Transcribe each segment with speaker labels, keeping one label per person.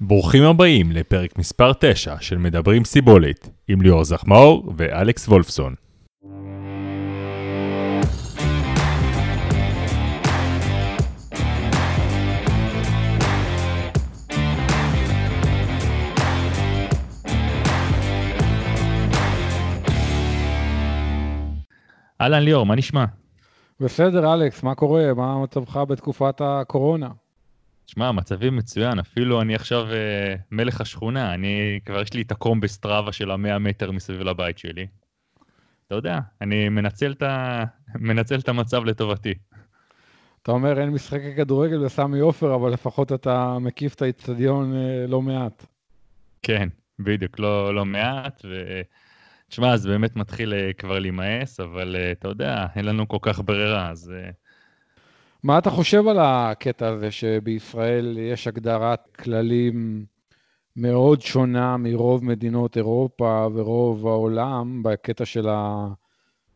Speaker 1: ברוכים הבאים לפרק מספר 9 של מדברים סיבולית, עם ליאור זחמאור ואלכס וולפסון.
Speaker 2: אהלן ליאור, מה נשמע?
Speaker 3: בסדר, אלכס, מה קורה? מה מצבך בתקופת הקורונה?
Speaker 2: שמע, מצבי מצוין, אפילו אני עכשיו אה, מלך השכונה, אני כבר יש לי את הקום בסטראבה של המאה מטר מסביב לבית שלי. אתה יודע, אני מנצל את, ה... מנצל את המצב לטובתי.
Speaker 3: אתה אומר אין משחקי כדורגל בסמי עופר, אבל לפחות אתה מקיף את האיצטדיון אה, לא מעט.
Speaker 2: כן, בדיוק, לא, לא מעט, ו... תשמע, זה באמת מתחיל אה, כבר להימאס, אבל אה, אתה יודע, אין לנו כל כך ברירה, אז... אה,
Speaker 3: מה אתה חושב על הקטע הזה שבישראל יש הגדרת כללים מאוד שונה מרוב מדינות אירופה ורוב העולם בקטע של ה...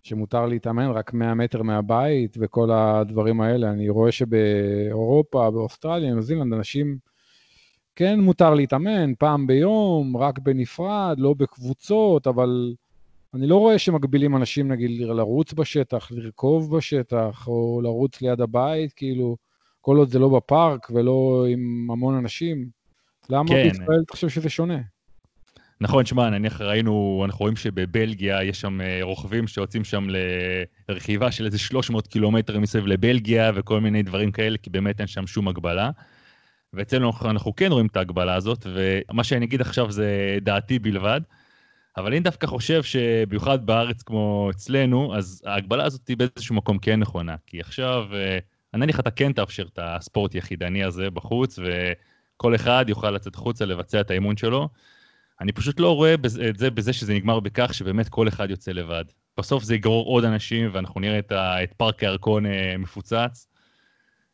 Speaker 3: שמותר להתאמן רק 100 מטר מהבית וכל הדברים האלה. אני רואה שבאירופה, באוסטרליה, ניו זילנד, אנשים, כן מותר להתאמן פעם ביום, רק בנפרד, לא בקבוצות, אבל אני לא רואה שמגבילים אנשים, נגיד, לרוץ בשטח, לרכוב בשטח, או לרוץ ליד הבית, כאילו, כל עוד זה לא בפארק ולא עם המון אנשים. למה כן. בישראל אתה חושב שזה שונה?
Speaker 2: נכון, שמע, נניח ראינו, אנחנו רואים שבבלגיה יש שם אה, רוכבים שיוצאים שם לרכיבה של איזה 300 קילומטר מסביב לבלגיה וכל מיני דברים כאלה, כי באמת אין שם שום הגבלה. ואצלנו אנחנו כן רואים את ההגבלה הזאת, ומה שאני אגיד עכשיו זה דעתי בלבד. אבל אני דווקא חושב שבמיוחד בארץ כמו אצלנו, אז ההגבלה הזאת היא באיזשהו מקום כן נכונה. כי עכשיו, אה, נניח אתה כן תאפשר את הספורט יחידני הזה בחוץ, וכל אחד יוכל לצאת החוצה לבצע את האימון שלו. אני פשוט לא רואה את זה בזה שזה נגמר בכך שבאמת כל אחד יוצא לבד. בסוף זה יגרור עוד אנשים, ואנחנו נראה את, ה, את פארק הירקון אה, מפוצץ.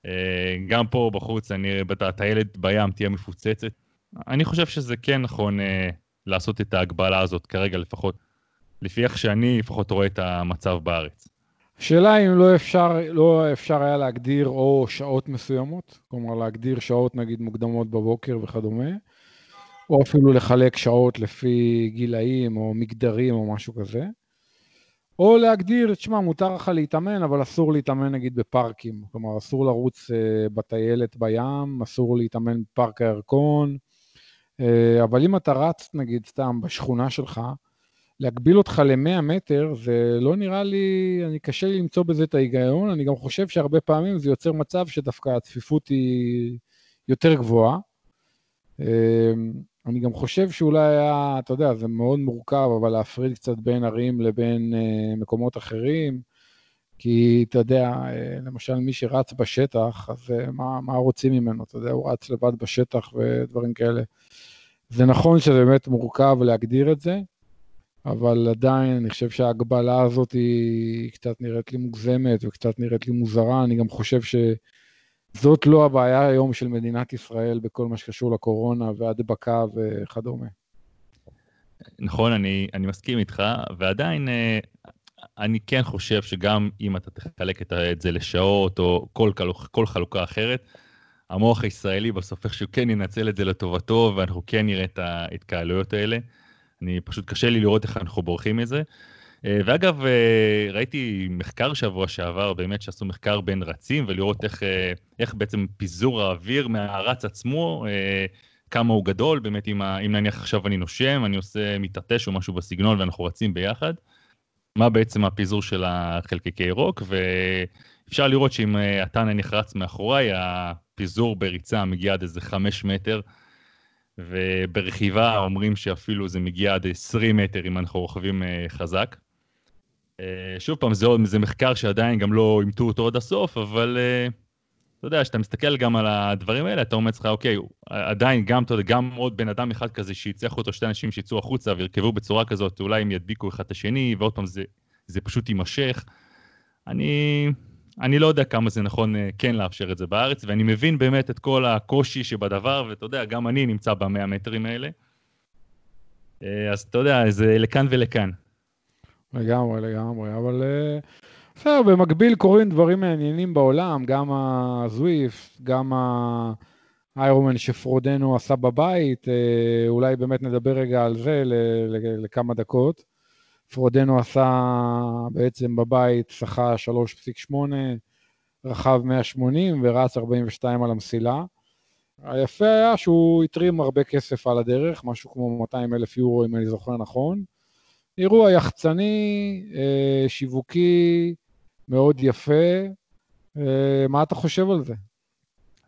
Speaker 2: אה, גם פה בחוץ, אני רואה את הילד בים תהיה מפוצצת. אני חושב שזה כן נכון לעשות את ההגבלה הזאת כרגע לפחות, לפי איך שאני לפחות רואה את המצב בארץ.
Speaker 3: השאלה אם לא אפשר, לא אפשר היה להגדיר או שעות מסוימות, כלומר להגדיר שעות נגיד מוקדמות בבוקר וכדומה, או אפילו לחלק שעות לפי גילאים או מגדרים או משהו כזה, או להגדיר, תשמע, מותר לך להתאמן, אבל אסור להתאמן נגיד בפארקים, כלומר אסור לרוץ uh, בטיילת בים, אסור להתאמן בפארק הירקון, אה, אבל אם אתה רץ, נגיד, סתם בשכונה שלך, להגביל אותך ל-100 מטר, זה לא נראה לי, אני קשה לי למצוא בזה את ההיגיון, אני גם חושב שהרבה פעמים זה יוצר מצב שדווקא הצפיפות היא יותר גבוהה. אה, אני גם חושב שאולי היה, אתה יודע, זה מאוד מורכב, אבל להפריד קצת בין ערים לבין אה, מקומות אחרים, כי אתה יודע, למשל מי שרץ בשטח, אז מה, מה רוצים ממנו? אתה יודע, הוא רץ לבד בשטח ודברים כאלה. זה נכון שזה באמת מורכב להגדיר את זה, אבל עדיין אני חושב שההגבלה הזאת היא קצת נראית לי מוגזמת וקצת נראית לי מוזרה. אני גם חושב שזאת לא הבעיה היום של מדינת ישראל בכל מה שקשור לקורונה והדבקה וכדומה.
Speaker 2: נכון, אני, אני מסכים איתך, ועדיין אה, אני כן חושב שגם אם אתה תחלק את זה לשעות או כל, כל חלוקה אחרת, המוח הישראלי בסוף איכשהו כן ינצל את זה לטובתו, ואנחנו כן נראה את ההתקהלויות האלה. אני פשוט קשה לי לראות איך אנחנו בורחים מזה. אה, ואגב, אה, ראיתי מחקר שבוע שעבר, באמת שעשו מחקר בין רצים, ולראות איך, אה, איך בעצם פיזור האוויר מהרץ עצמו, כמה הוא גדול, באמת אם, אם נניח עכשיו אני נושם, אני עושה מתעטש או משהו בסגנון ואנחנו רצים ביחד, מה בעצם הפיזור של החלקיקי ירוק, ואפשר לראות שאם אתה נניח רץ מאחוריי, פיזור בריצה מגיע עד איזה 5 מטר, וברכיבה אומרים שאפילו זה מגיע עד 20 מטר אם אנחנו רוכבים אה, חזק. אה, שוב פעם, זה, זה מחקר שעדיין גם לא אימתו אותו עד הסוף, אבל אה, אתה יודע, כשאתה מסתכל גם על הדברים האלה, אתה אומר לעצמך, אוקיי, עדיין גם, אתה יודע, גם עוד בן אדם אחד כזה שיצליח אותו שתי אנשים שיצאו החוצה וירכבו בצורה כזאת, אולי הם ידביקו אחד את השני, ועוד פעם זה, זה פשוט יימשך. אני, אני לא יודע כמה זה נכון אה, כן לאפשר את זה בארץ, ואני מבין באמת את כל הקושי שבדבר, ואתה יודע, גם אני נמצא במאה מטרים האלה. אה, אז אתה יודע, זה לכאן ולכאן.
Speaker 3: לגמרי, לגמרי, אבל אה, בסדר, במקביל קורים דברים מעניינים בעולם, גם הזוויפט, גם האיירומן שפרודנו עשה בבית, אה, אולי באמת נדבר רגע על זה לכמה דקות. פרודנו עשה בעצם בבית, שחה 3.8, רחב 180 ורץ 42 על המסילה. היפה היה שהוא התרים הרבה כסף על הדרך, משהו כמו 200 אלף יורו אם אני זוכר נכון. אירוע יחצני, אה, שיווקי, מאוד יפה. אה, מה אתה חושב על זה?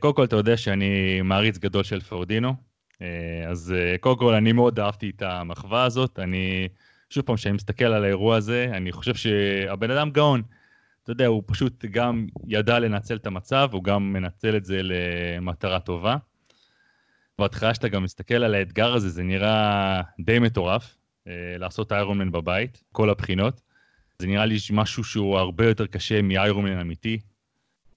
Speaker 2: קודם כל, אתה יודע שאני מעריץ גדול של פורדינו, אה, אז קודם כל, אני מאוד אהבתי את המחווה הזאת. אני, שוב פעם, כשאני מסתכל על האירוע הזה, אני חושב שהבן אדם גאון. אתה יודע, הוא פשוט גם ידע לנצל את המצב, הוא גם מנצל את זה למטרה טובה. בהתחלה שאתה גם מסתכל על האתגר הזה, זה נראה די מטורף, אה, לעשות איירונמן בבית, כל הבחינות. זה נראה לי משהו שהוא הרבה יותר קשה מאיירונמן אמיתי.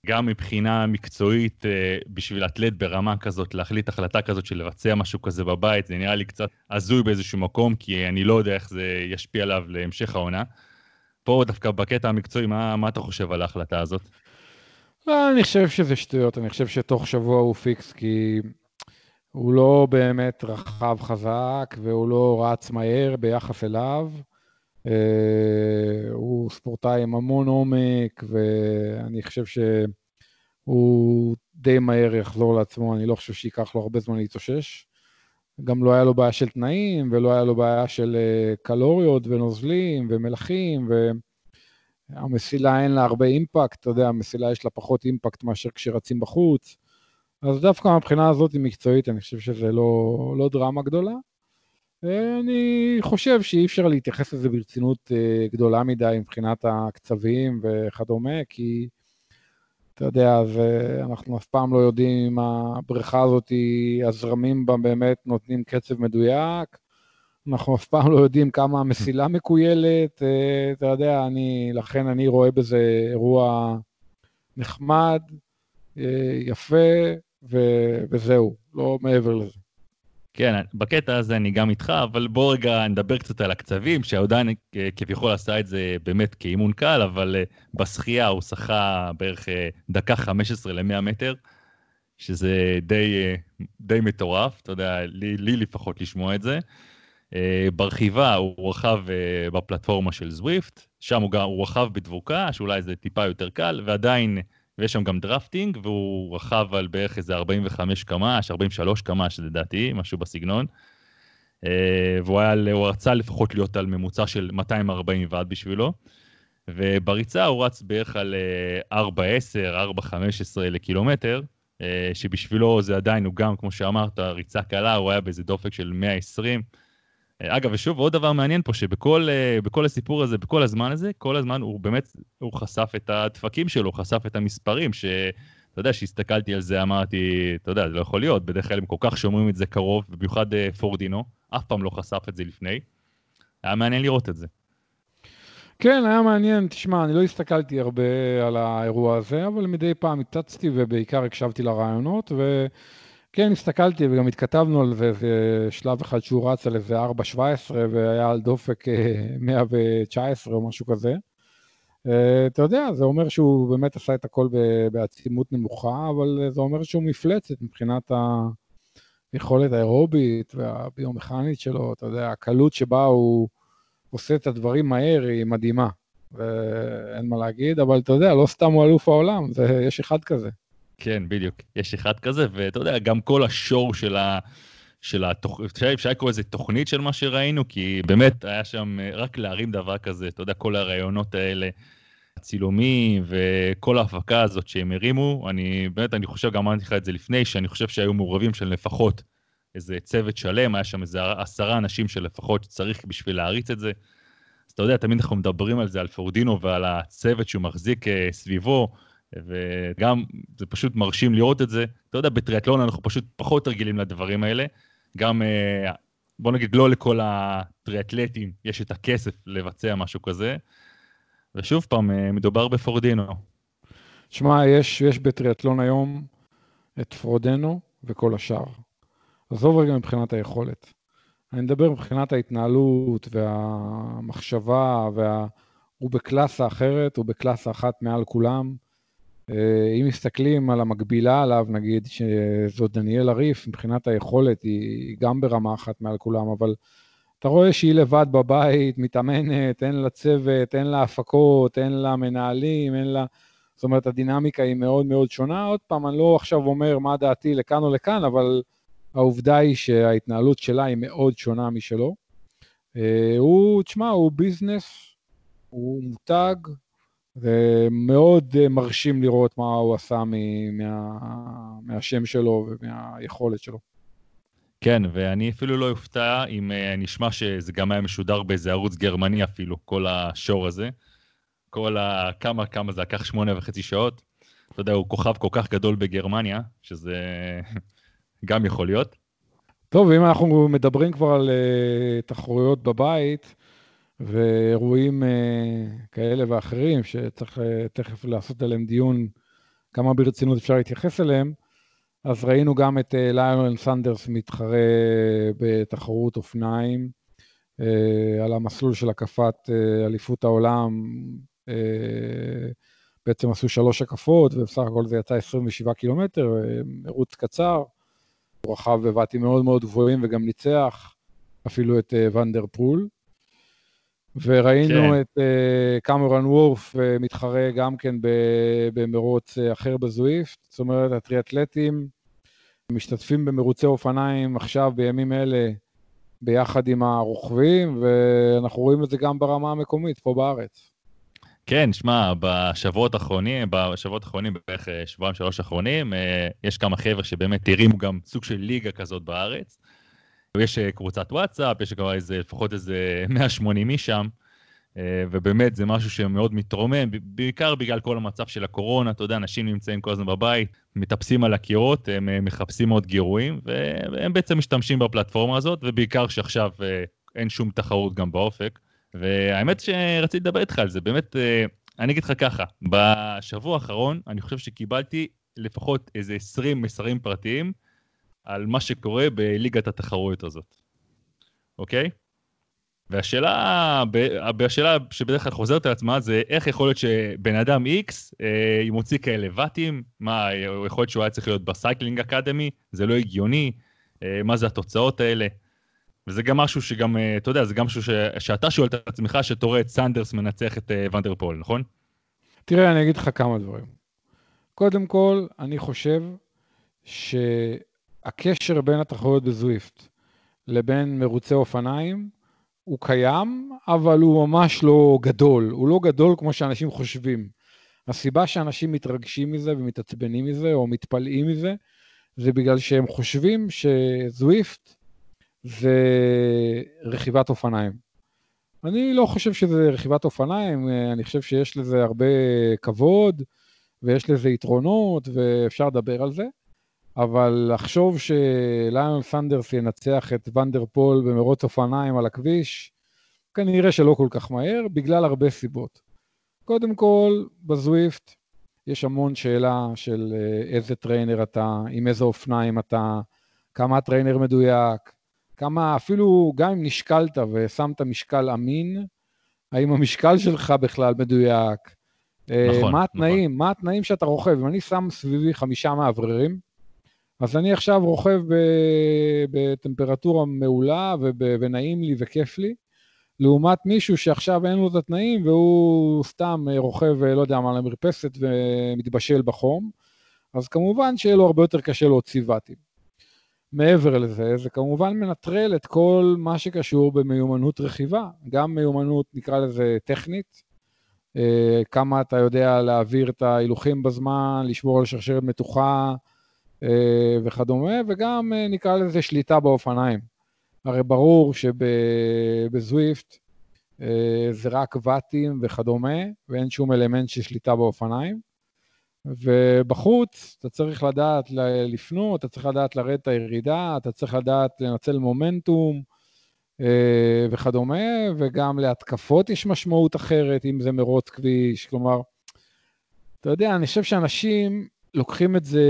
Speaker 2: גם מבחינה מקצועית, אה, בשביל אתלט ברמה כזאת, להחליט החלטה כזאת של לבצע משהו כזה בבית, זה נראה לי קצת הזוי באיזשהו מקום, כי אני לא יודע איך זה ישפיע עליו להמשך העונה. פה דווקא בקטע המקצועי, מה, מה אתה חושב על ההחלטה הזאת?
Speaker 3: אני חושב שזה שטויות, אני חושב שתוך שבוע הוא פיקס, כי הוא לא באמת רחב חזק, והוא לא רץ מהר ביחס אליו. Uh, הוא ספורטאי עם המון עומק, ואני חושב שהוא די מהר יחזור לעצמו, אני לא חושב שייקח לו הרבה זמן להתאושש. גם לא היה לו בעיה של תנאים, ולא היה לו בעיה של אה, קלוריות ונוזלים ומלחים, והמסילה אין לה הרבה אימפקט, אתה יודע, המסילה יש לה פחות אימפקט מאשר כשרצים בחוץ. אז דווקא מהבחינה הזאת מקצועית, אני חושב שזה לא, לא דרמה גדולה. אני חושב שאי אפשר להתייחס לזה ברצינות אה, גדולה מדי מבחינת הקצבים וכדומה, כי אתה יודע, אז אנחנו אף פעם לא יודעים אם הבריכה הזאת, הזרמים בה באמת נותנים קצב מדויק. אנחנו אף פעם לא יודעים כמה המסילה מקוילת, אה, אתה יודע, אני, לכן אני רואה בזה אירוע נחמד, אה, יפה, ו, וזהו, לא מעבר לזה.
Speaker 2: כן, בקטע הזה אני גם איתך, אבל בוא רגע נדבר קצת על הקצבים, שעדיין כביכול עשה את זה באמת כאימון קל, אבל אה, בשחייה הוא שחה בערך אה, דקה 15 ל-100 מטר, שזה די, אה, די מטורף, אתה יודע, לי, לי לפחות לשמוע את זה. ברכיבה הוא רכב בפלטפורמה של זוויפט, שם הוא, גם, הוא רכב בדבוקה, שאולי זה טיפה יותר קל, ועדיין ויש שם גם drafting, והוא רכב על בערך איזה 45 קמ"ש, 43 קמ"ש לדעתי, משהו בסגנון. אה, והוא היה, הוא רצה לפחות להיות על ממוצע של 240 וואט בשבילו. ובריצה הוא רץ בערך על 4.10, אה, 4.15 לקילומטר, אה, שבשבילו זה עדיין, הוא גם, כמו שאמרת, ריצה קלה, הוא היה באיזה דופק של 120. אגב, ושוב, עוד דבר מעניין פה, שבכל uh, הסיפור הזה, בכל הזמן הזה, כל הזמן הוא באמת, הוא חשף את הדפקים שלו, הוא חשף את המספרים, שאתה יודע, כשהסתכלתי על זה אמרתי, אתה יודע, זה לא יכול להיות, בדרך כלל הם כל כך שומרים את זה קרוב, במיוחד uh, פורדינו, אף פעם לא חשף את זה לפני. היה מעניין לראות את זה.
Speaker 3: כן, היה מעניין. תשמע, אני לא הסתכלתי הרבה על האירוע הזה, אבל מדי פעם הצצתי ובעיקר הקשבתי לרעיונות, ו... כן, הסתכלתי וגם התכתבנו על זה, זה שלב אחד שהוא רץ על איזה 4.17 והיה על דופק 119 אה, או משהו כזה. אה, אתה יודע, זה אומר שהוא באמת עשה את הכל בעצימות נמוכה, אבל זה אומר שהוא מפלצת מבחינת היכולת האירובית והביומכנית שלו, אתה יודע, הקלות שבה הוא עושה את הדברים מהר היא מדהימה, ואין מה להגיד, אבל אתה יודע, לא סתם הוא אלוף העולם, זה, יש אחד כזה.
Speaker 2: כן, בדיוק. יש אחד כזה, ואתה יודע, גם כל השור של ה... של התוכנית, אפשר לקרוא לזה תוכנית של מה שראינו, כי באמת היה שם אה, רק להרים דבר כזה, אתה יודע, כל הרעיונות האלה, הצילומים וכל ההפקה הזאת שהם הרימו, אני באמת, אני חושב, גם אמרתי לך את זה לפני, שאני חושב שהיו מעורבים של לפחות איזה צוות שלם, היה שם איזה עשרה אנשים שלפחות שצריך בשביל להריץ את זה. אז אתה יודע, תמיד אנחנו מדברים על זה, על פורדינו ועל הצוות שהוא מחזיק אה, סביבו. וגם זה פשוט מרשים לראות את זה. אתה יודע, בטריאטלון אנחנו פשוט פחות רגילים לדברים האלה. גם, אה, בוא נגיד, לא לכל הטריאטלטים יש את הכסף לבצע משהו כזה. ושוב פעם, אה, מדובר בפורדינו.
Speaker 3: שמע, יש, יש בטריאטלון היום את פרודנו וכל השאר. עזוב רגע מבחינת היכולת. אני מדבר מבחינת ההתנהלות והמחשבה, וה... הוא בקלאסה אחרת, הוא בקלאסה אחת מעל כולם. אה, אם מסתכלים על המקבילה עליו, נגיד שזאת דניאל הריף, מבחינת היכולת היא גם ברמה אחת מעל כולם, אבל אתה רואה שהיא לבד בבית, מתאמנת, אין לה צוות, אין לה הפקות, אין לה מנהלים, אין לה... זאת אומרת, הדינמיקה היא מאוד מאוד שונה. עוד פעם, אני לא עכשיו אומר מה דעתי לכאן או לכאן, אבל העובדה היא שההתנהלות שלה היא מאוד שונה משלו. אה, הוא, תשמע, הוא ביזנס, הוא מותג, ומאוד אה, מרשים לראות מה הוא עשה מה, מהשם שלו ומהיכולת שלו.
Speaker 2: כן, ואני אפילו לא אופתע אם uh, נשמע שזה גם היה משודר באיזה ערוץ גרמני אפילו, כל השור הזה. כל ה... כמה, כמה זה לקח שמונה וחצי שעות. אתה יודע, הוא כוכב כל כך גדול בגרמניה, שזה גם יכול להיות.
Speaker 3: טוב, אם אנחנו מדברים כבר על uh, תחרויות בבית ואירועים uh, כאלה ואחרים, שצריך uh, תכף לעשות עליהם דיון, כמה ברצינות אפשר להתייחס אליהם, אז ראינו גם את uh, ליונל סנדרס מתחרה בתחרות אופניים, על המסלול של הקפת אליפות העולם, בעצם עשו שלוש הקפות, ובסך הכל זה יצא 27 קילומטר, מרוץ קצר. הוא רכב בבתים מאוד מאוד גבוהים וגם ניצח אפילו את ונדר פול. וראינו כן. את uh, קמרון וורף uh, מתחרה גם כן במרוץ uh, אחר בזוויפט, זאת אומרת הטריאטלטים משתתפים במרוצי אופניים עכשיו בימים אלה ביחד עם הרוכבים, ואנחנו רואים את זה גם ברמה המקומית פה בארץ.
Speaker 2: כן, שמע, בשבועות האחרונים, בשבועות האחרונים, בערך אה, שבועיים שלוש האחרונים, אה, יש כמה חבר'ה שבאמת הרימו גם סוג של ליגה כזאת בארץ. יש אה, קבוצת וואטסאפ, יש כבר איזה, לפחות איזה 180 איש שם, ובאמת זה משהו שמאוד מתרומם, בעיקר בגלל כל המצב של הקורונה, אתה יודע, אנשים נמצאים כל הזמן בבית, מטפסים על הקירות, הם מחפשים עוד גירויים, והם בעצם משתמשים בפלטפורמה הזאת, ובעיקר שעכשיו אין שום תחרות גם באופק. והאמת שרציתי לדבר איתך על זה, באמת, אה, אני אגיד לך ככה, בשבוע האחרון אני חושב שקיבלתי לפחות איזה 20 מסרים פרטיים על מה שקורה בליגת התחרויות הזאת, אוקיי? והשאלה, השאלה שבדרך כלל חוזרת על עצמה זה איך יכול להיות שבן אדם X אה, מוציא כאלה ואטים, מה, יכול להיות שהוא היה צריך להיות ב Cycling Academy, זה לא הגיוני, אה, מה זה התוצאות האלה. וזה גם משהו שגם, אה, אתה יודע, זה גם משהו ש... שאתה שואל את עצמך, שאתה רואה את סנדרס מנצח את אה, ון דר פול, נכון?
Speaker 3: תראה, אני אגיד לך כמה דברים. קודם כל, אני חושב שהקשר בין התחרויות בזוויפט לבין מרוצי אופניים הוא קיים, אבל הוא ממש לא גדול. הוא לא גדול כמו שאנשים חושבים. הסיבה שאנשים מתרגשים מזה ומתעצבנים מזה או מתפלאים מזה, זה בגלל שהם חושבים שזוויפט זה רכיבת אופניים. אני לא חושב שזה רכיבת אופניים, אני חושב שיש לזה הרבה כבוד ויש לזה יתרונות ואפשר לדבר על זה, אבל לחשוב שליון סנדרס ינצח את ון דר פול במרוץ אופניים על הכביש, כנראה שלא כל כך מהר, בגלל הרבה סיבות. קודם כל, בזוויפט יש המון שאלה של אה, איזה trainer אתה, עם איזה אופניים אתה, כמה ה trainer מדויק, כמה, אפילו גם אם נשקלת ושמת משקל אמין, האם המשקל שלך בכלל מדויק? אה, נכון, מה התנאים, נכון. מה התנאים שאתה רוכב? אם אני שם סביבי חמישה מאווררים, אז אני עכשיו רוכב בטמפרטורה מעולה ונעים לי וכיף לי, לעומת מישהו שעכשיו אין לו את התנאים והוא סתם אה, רוכב, אה, לא יודע מה, על המרפסת ומתבשל בחום, אז כמובן שיהיה לו הרבה יותר קשה להוציא ואטים. מעבר לזה, זה כמובן מנטרל את כל מה שקשור במיומנות רכיבה, גם מיומנות, נקרא לזה, טכנית, אה, כמה אתה יודע להעביר את ההילוכים בזמן, לשמור על שרשרת מתוחה וכדומה, וגם אה, נקרא לזה שליטה באופניים. הרי ברור שבזוויפט זה רק ואטים וכדומה, ואין שום אלמנט של שליטה באופניים. ובחוץ אתה צריך לדעת לפנות, אתה צריך לדעת לרדת את הירידה, אתה צריך לדעת לנצל מומנטום אה, וכדומה, וגם להתקפות יש משמעות אחרת, אם זה מרוץ כביש, כלומר, אתה יודע, אני חושב שאנשים לוקחים את זה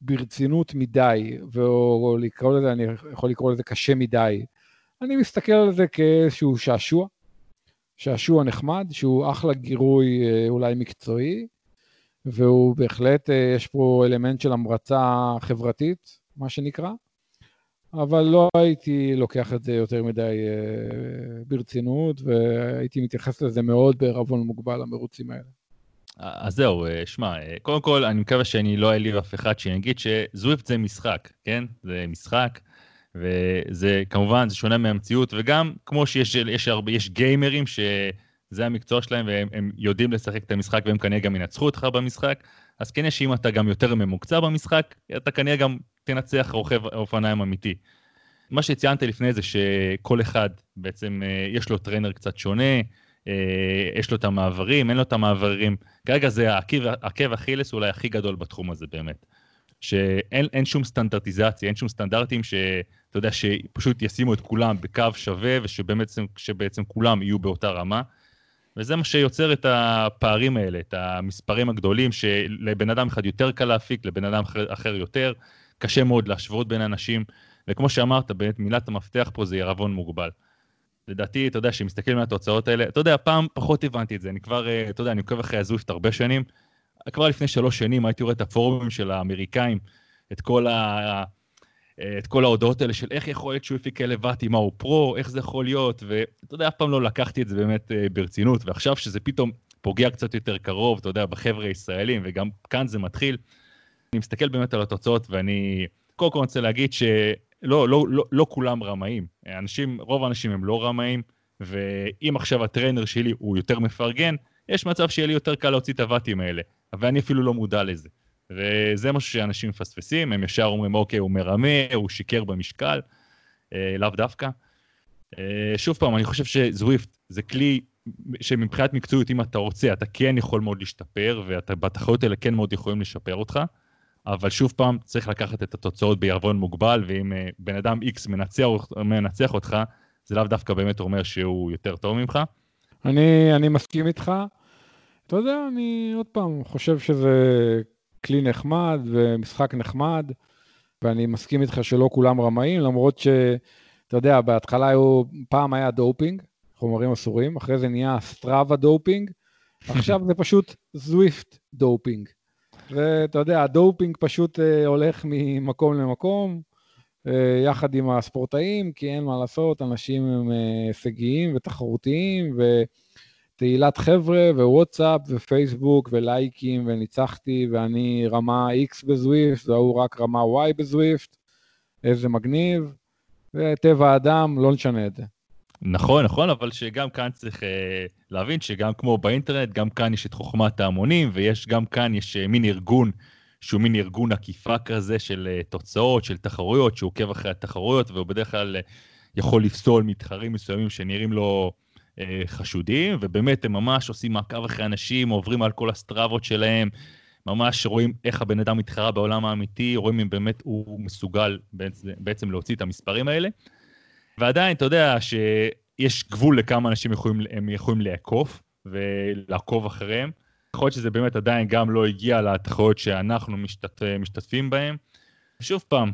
Speaker 3: ברצינות מדי, או לקרוא לזה, אני יכול לקרוא לזה קשה מדי. אני מסתכל על זה כאיזשהו שעשוע, שעשוע נחמד, שהוא אחלה גירוי אה, אולי מקצועי, והוא בהחלט, אה, יש פה אלמנט של המרצה חברתית, מה שנקרא, אבל לא הייתי לוקח את זה יותר מדי אה, ברצינות, והייתי מתייחס לזה מאוד בערבון מוגבל, למרוצים האלה.
Speaker 2: אז זהו, שמע, קודם כל, אני מקווה שאני לא אעליב אף אחד שיגיד שזוויפט זה משחק, כן? זה משחק, וזה כמובן, זה שונה מהמציאות, וגם כמו שיש יש הרבה, יש גיימרים שזה המקצוע שלהם, והם יודעים לשחק את המשחק, והם כנראה גם ינצחו אותך במשחק, אז כנראה שאם אתה גם יותר ממוקצע במשחק, אתה כנראה גם תנצח רוכב אופניים אמיתי. מה שציינת לפני זה שכל אחד בעצם אה, יש לו trainer קצת שונה, אה, יש לו את המעברים, אין לו את המעברים. כרגע זה העקב אכילס אולי הכי גדול בתחום הזה באמת. שאין שום סטנדרטיזציה, אין שום סטנדרטים שאתה יודע, שפשוט ישימו את כולם בקו שווה ושבעצם שבעצם כולם יהיו באותה רמה. וזה מה שיוצר את הפערים האלה, את המספרים הגדולים, שלבן אדם אחד יותר קל להפיק, לבן אדם אחר, יותר, קשה מאוד להשוות בין אנשים, וכמו שאמרת, באמת מילת המפתח פה זה ערבון מוגבל. לדעתי, אתה יודע, כשמסתכלים על התוצאות האלה, אתה יודע, פעם פחות הבנתי את זה, אני כבר, אה, אתה יודע, אני עוקב אחרי הזוויפט הרבה שנים, כבר לפני שלוש שנים הייתי רואה את הפורומים של האמריקאים, את כל, ה... את כל ההודעות האלה של איך יכול להיות שהוא הפיק אלבטי, מה הוא פרו, איך זה יכול להיות, ואתה יודע, אף פעם לא לקחתי את זה באמת אה, ברצינות, ועכשיו שזה פתאום פוגע קצת יותר קרוב, אתה יודע, בחבר'ה הישראלים, וגם כאן זה מתחיל, אני מסתכל באמת על התוצאות, ואני קודם כל רוצה להגיד שלא לא, לא, לא, לא כולם רמאים. אנשים, רוב האנשים הם לא רמאים, ואם עכשיו הטריינר שלי הוא יותר מפרגן, יש מצב שיהיה לי יותר קל להוציא את הוואטים האלה. ואני אפילו לא מודע לזה. וזה משהו שאנשים מפספסים, הם ישר אומרים, אוקיי, הוא מרמה, הוא שיקר במשקל, אה, לאו דווקא. אה, שוב פעם, אני חושב שזוויפט זה כלי שמבחינת מקצועיות, אם אתה רוצה, אתה כן יכול מאוד להשתפר, ובתחרויות האלה כן מאוד יכולים לשפר אותך, אבל שוב פעם, צריך לקחת את התוצאות בערבון מוגבל, ואם אה, בן אדם X מנצח, מנצח אותך, זה לאו דווקא באמת אומר שהוא יותר טוב ממך.
Speaker 3: אני, אני מסכים איתך. אתה יודע, אני עוד פעם חושב שזה כלי נחמד ומשחק נחמד, ואני מסכים איתך שלא כולם רמאים, למרות שאתה יודע, בהתחלה היו, פעם היה דופינג, חומרים אסורים, אחרי זה נהיה Strava דופינג, עכשיו זה פשוט Zwift דופינג. ואתה יודע, הדופינג פשוט אה, הולך ממקום למקום, אה, יחד עם הספורטאים, כי אין מה לעשות, אנשים הם אה, הישגיים ותחרותיים, ו... תהילת חבר'ה ווואטסאפ ופייסבוק ולייקים וניצחתי ואני רמה X ב Zwift והוא רק רמה Y ב Zwift, איזה מגניב, וטבע האדם, לא נשנה את זה.
Speaker 2: נכון, נכון, אבל שגם כאן צריך אה, להבין שגם כמו באינטרנט, גם כאן יש את חוכמת ההמונים, ויש גם כאן יש אה, מין ארגון, שהוא מין ארגון עקיפה כזה של אה, תוצאות, של תחרויות, שהוא עוקב אחרי התחרויות, והוא בדרך כלל אה, יכול לפסול מתחרים מסוימים שנראים לו אה, חשודים, ובאמת הם ממש עושים מעקב אחרי אנשים, עוברים על כל הסטראבות שלהם, ממש רואים איך הבן אדם מתחרה בעולם האמיתי, רואים אם באמת הוא מסוגל בעצם, בעצם להוציא את המספרים האלה. ועדיין, אתה יודע שיש גבול לכמה אנשים יכולים, הם יכולים לעקוף ולעקוב אחריהם. יכול להיות שזה באמת עדיין גם לא הגיע לתחרויות שאנחנו משתת, משתתפים בהן. שוב פעם,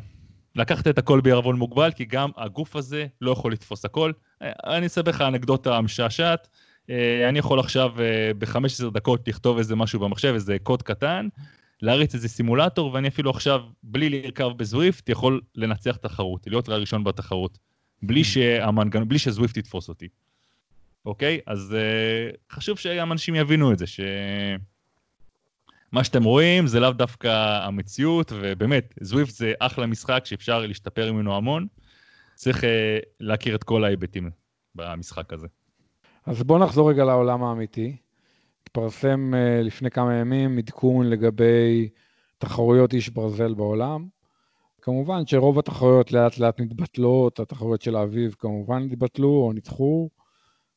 Speaker 2: לקחת את הכל בערבון מוגבל, כי גם הגוף הזה לא יכול לתפוס הכל. אני אספר לך אנקדוטה משעשעת. אה, אני יכול עכשיו אה, ב-15 דקות לכתוב איזה משהו במחשב, איזה קוד קטן, להריץ איזה סימולטור, ואני אפילו עכשיו, בלי לרכב בזוויפט, יכול לנצח תחרות, להיות ראשון בתחרות, בלי. שהמנגנ... בלי שזוויפט יתפוס אותי. אוקיי? אז uh, חשוב שגם אנשים יבינו את זה, ש... מה שאתם רואים זה לאו דווקא המציאות, ובאמת, זוויפט זה אחלה משחק שאפשר להשתפר ממנו המון. צריך uh, להכיר את כל ההיבטים במשחק הזה.
Speaker 3: אז בואו נחזור רגע לעולם האמיתי. התפרסם uh, לפני כמה ימים עדכון לגבי תחרויות איש ברזל בעולם. כמובן שרוב התחרויות לאט לאט מתבטלות, התחרויות של האביב כמובן התבטלו או נדחו.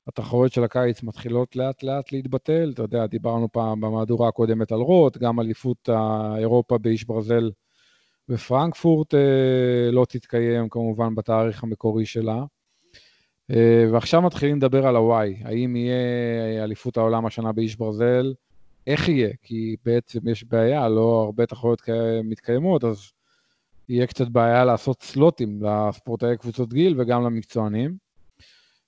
Speaker 3: התחרויות של הקיץ מתחילות לאט לאט להתבטל, אתה יודע, דיברנו פעם במהדורה הקודמת על רוט, גם אליפות האירופה באיש ברזל בפרנקפורט אה, לא תתקיים כמובן בתאריך המקורי שלה. אה, ועכשיו מתחילים לדבר על הוואי, האם יהיה אליפות העולם השנה באיש ברזל, איך יהיה, כי בעצם יש בעיה, לא הרבה תחרויות מתקיימות, אז יהיה קצת בעיה לעשות סלוטים לספורטאי קבוצות גיל וגם למקצוענים.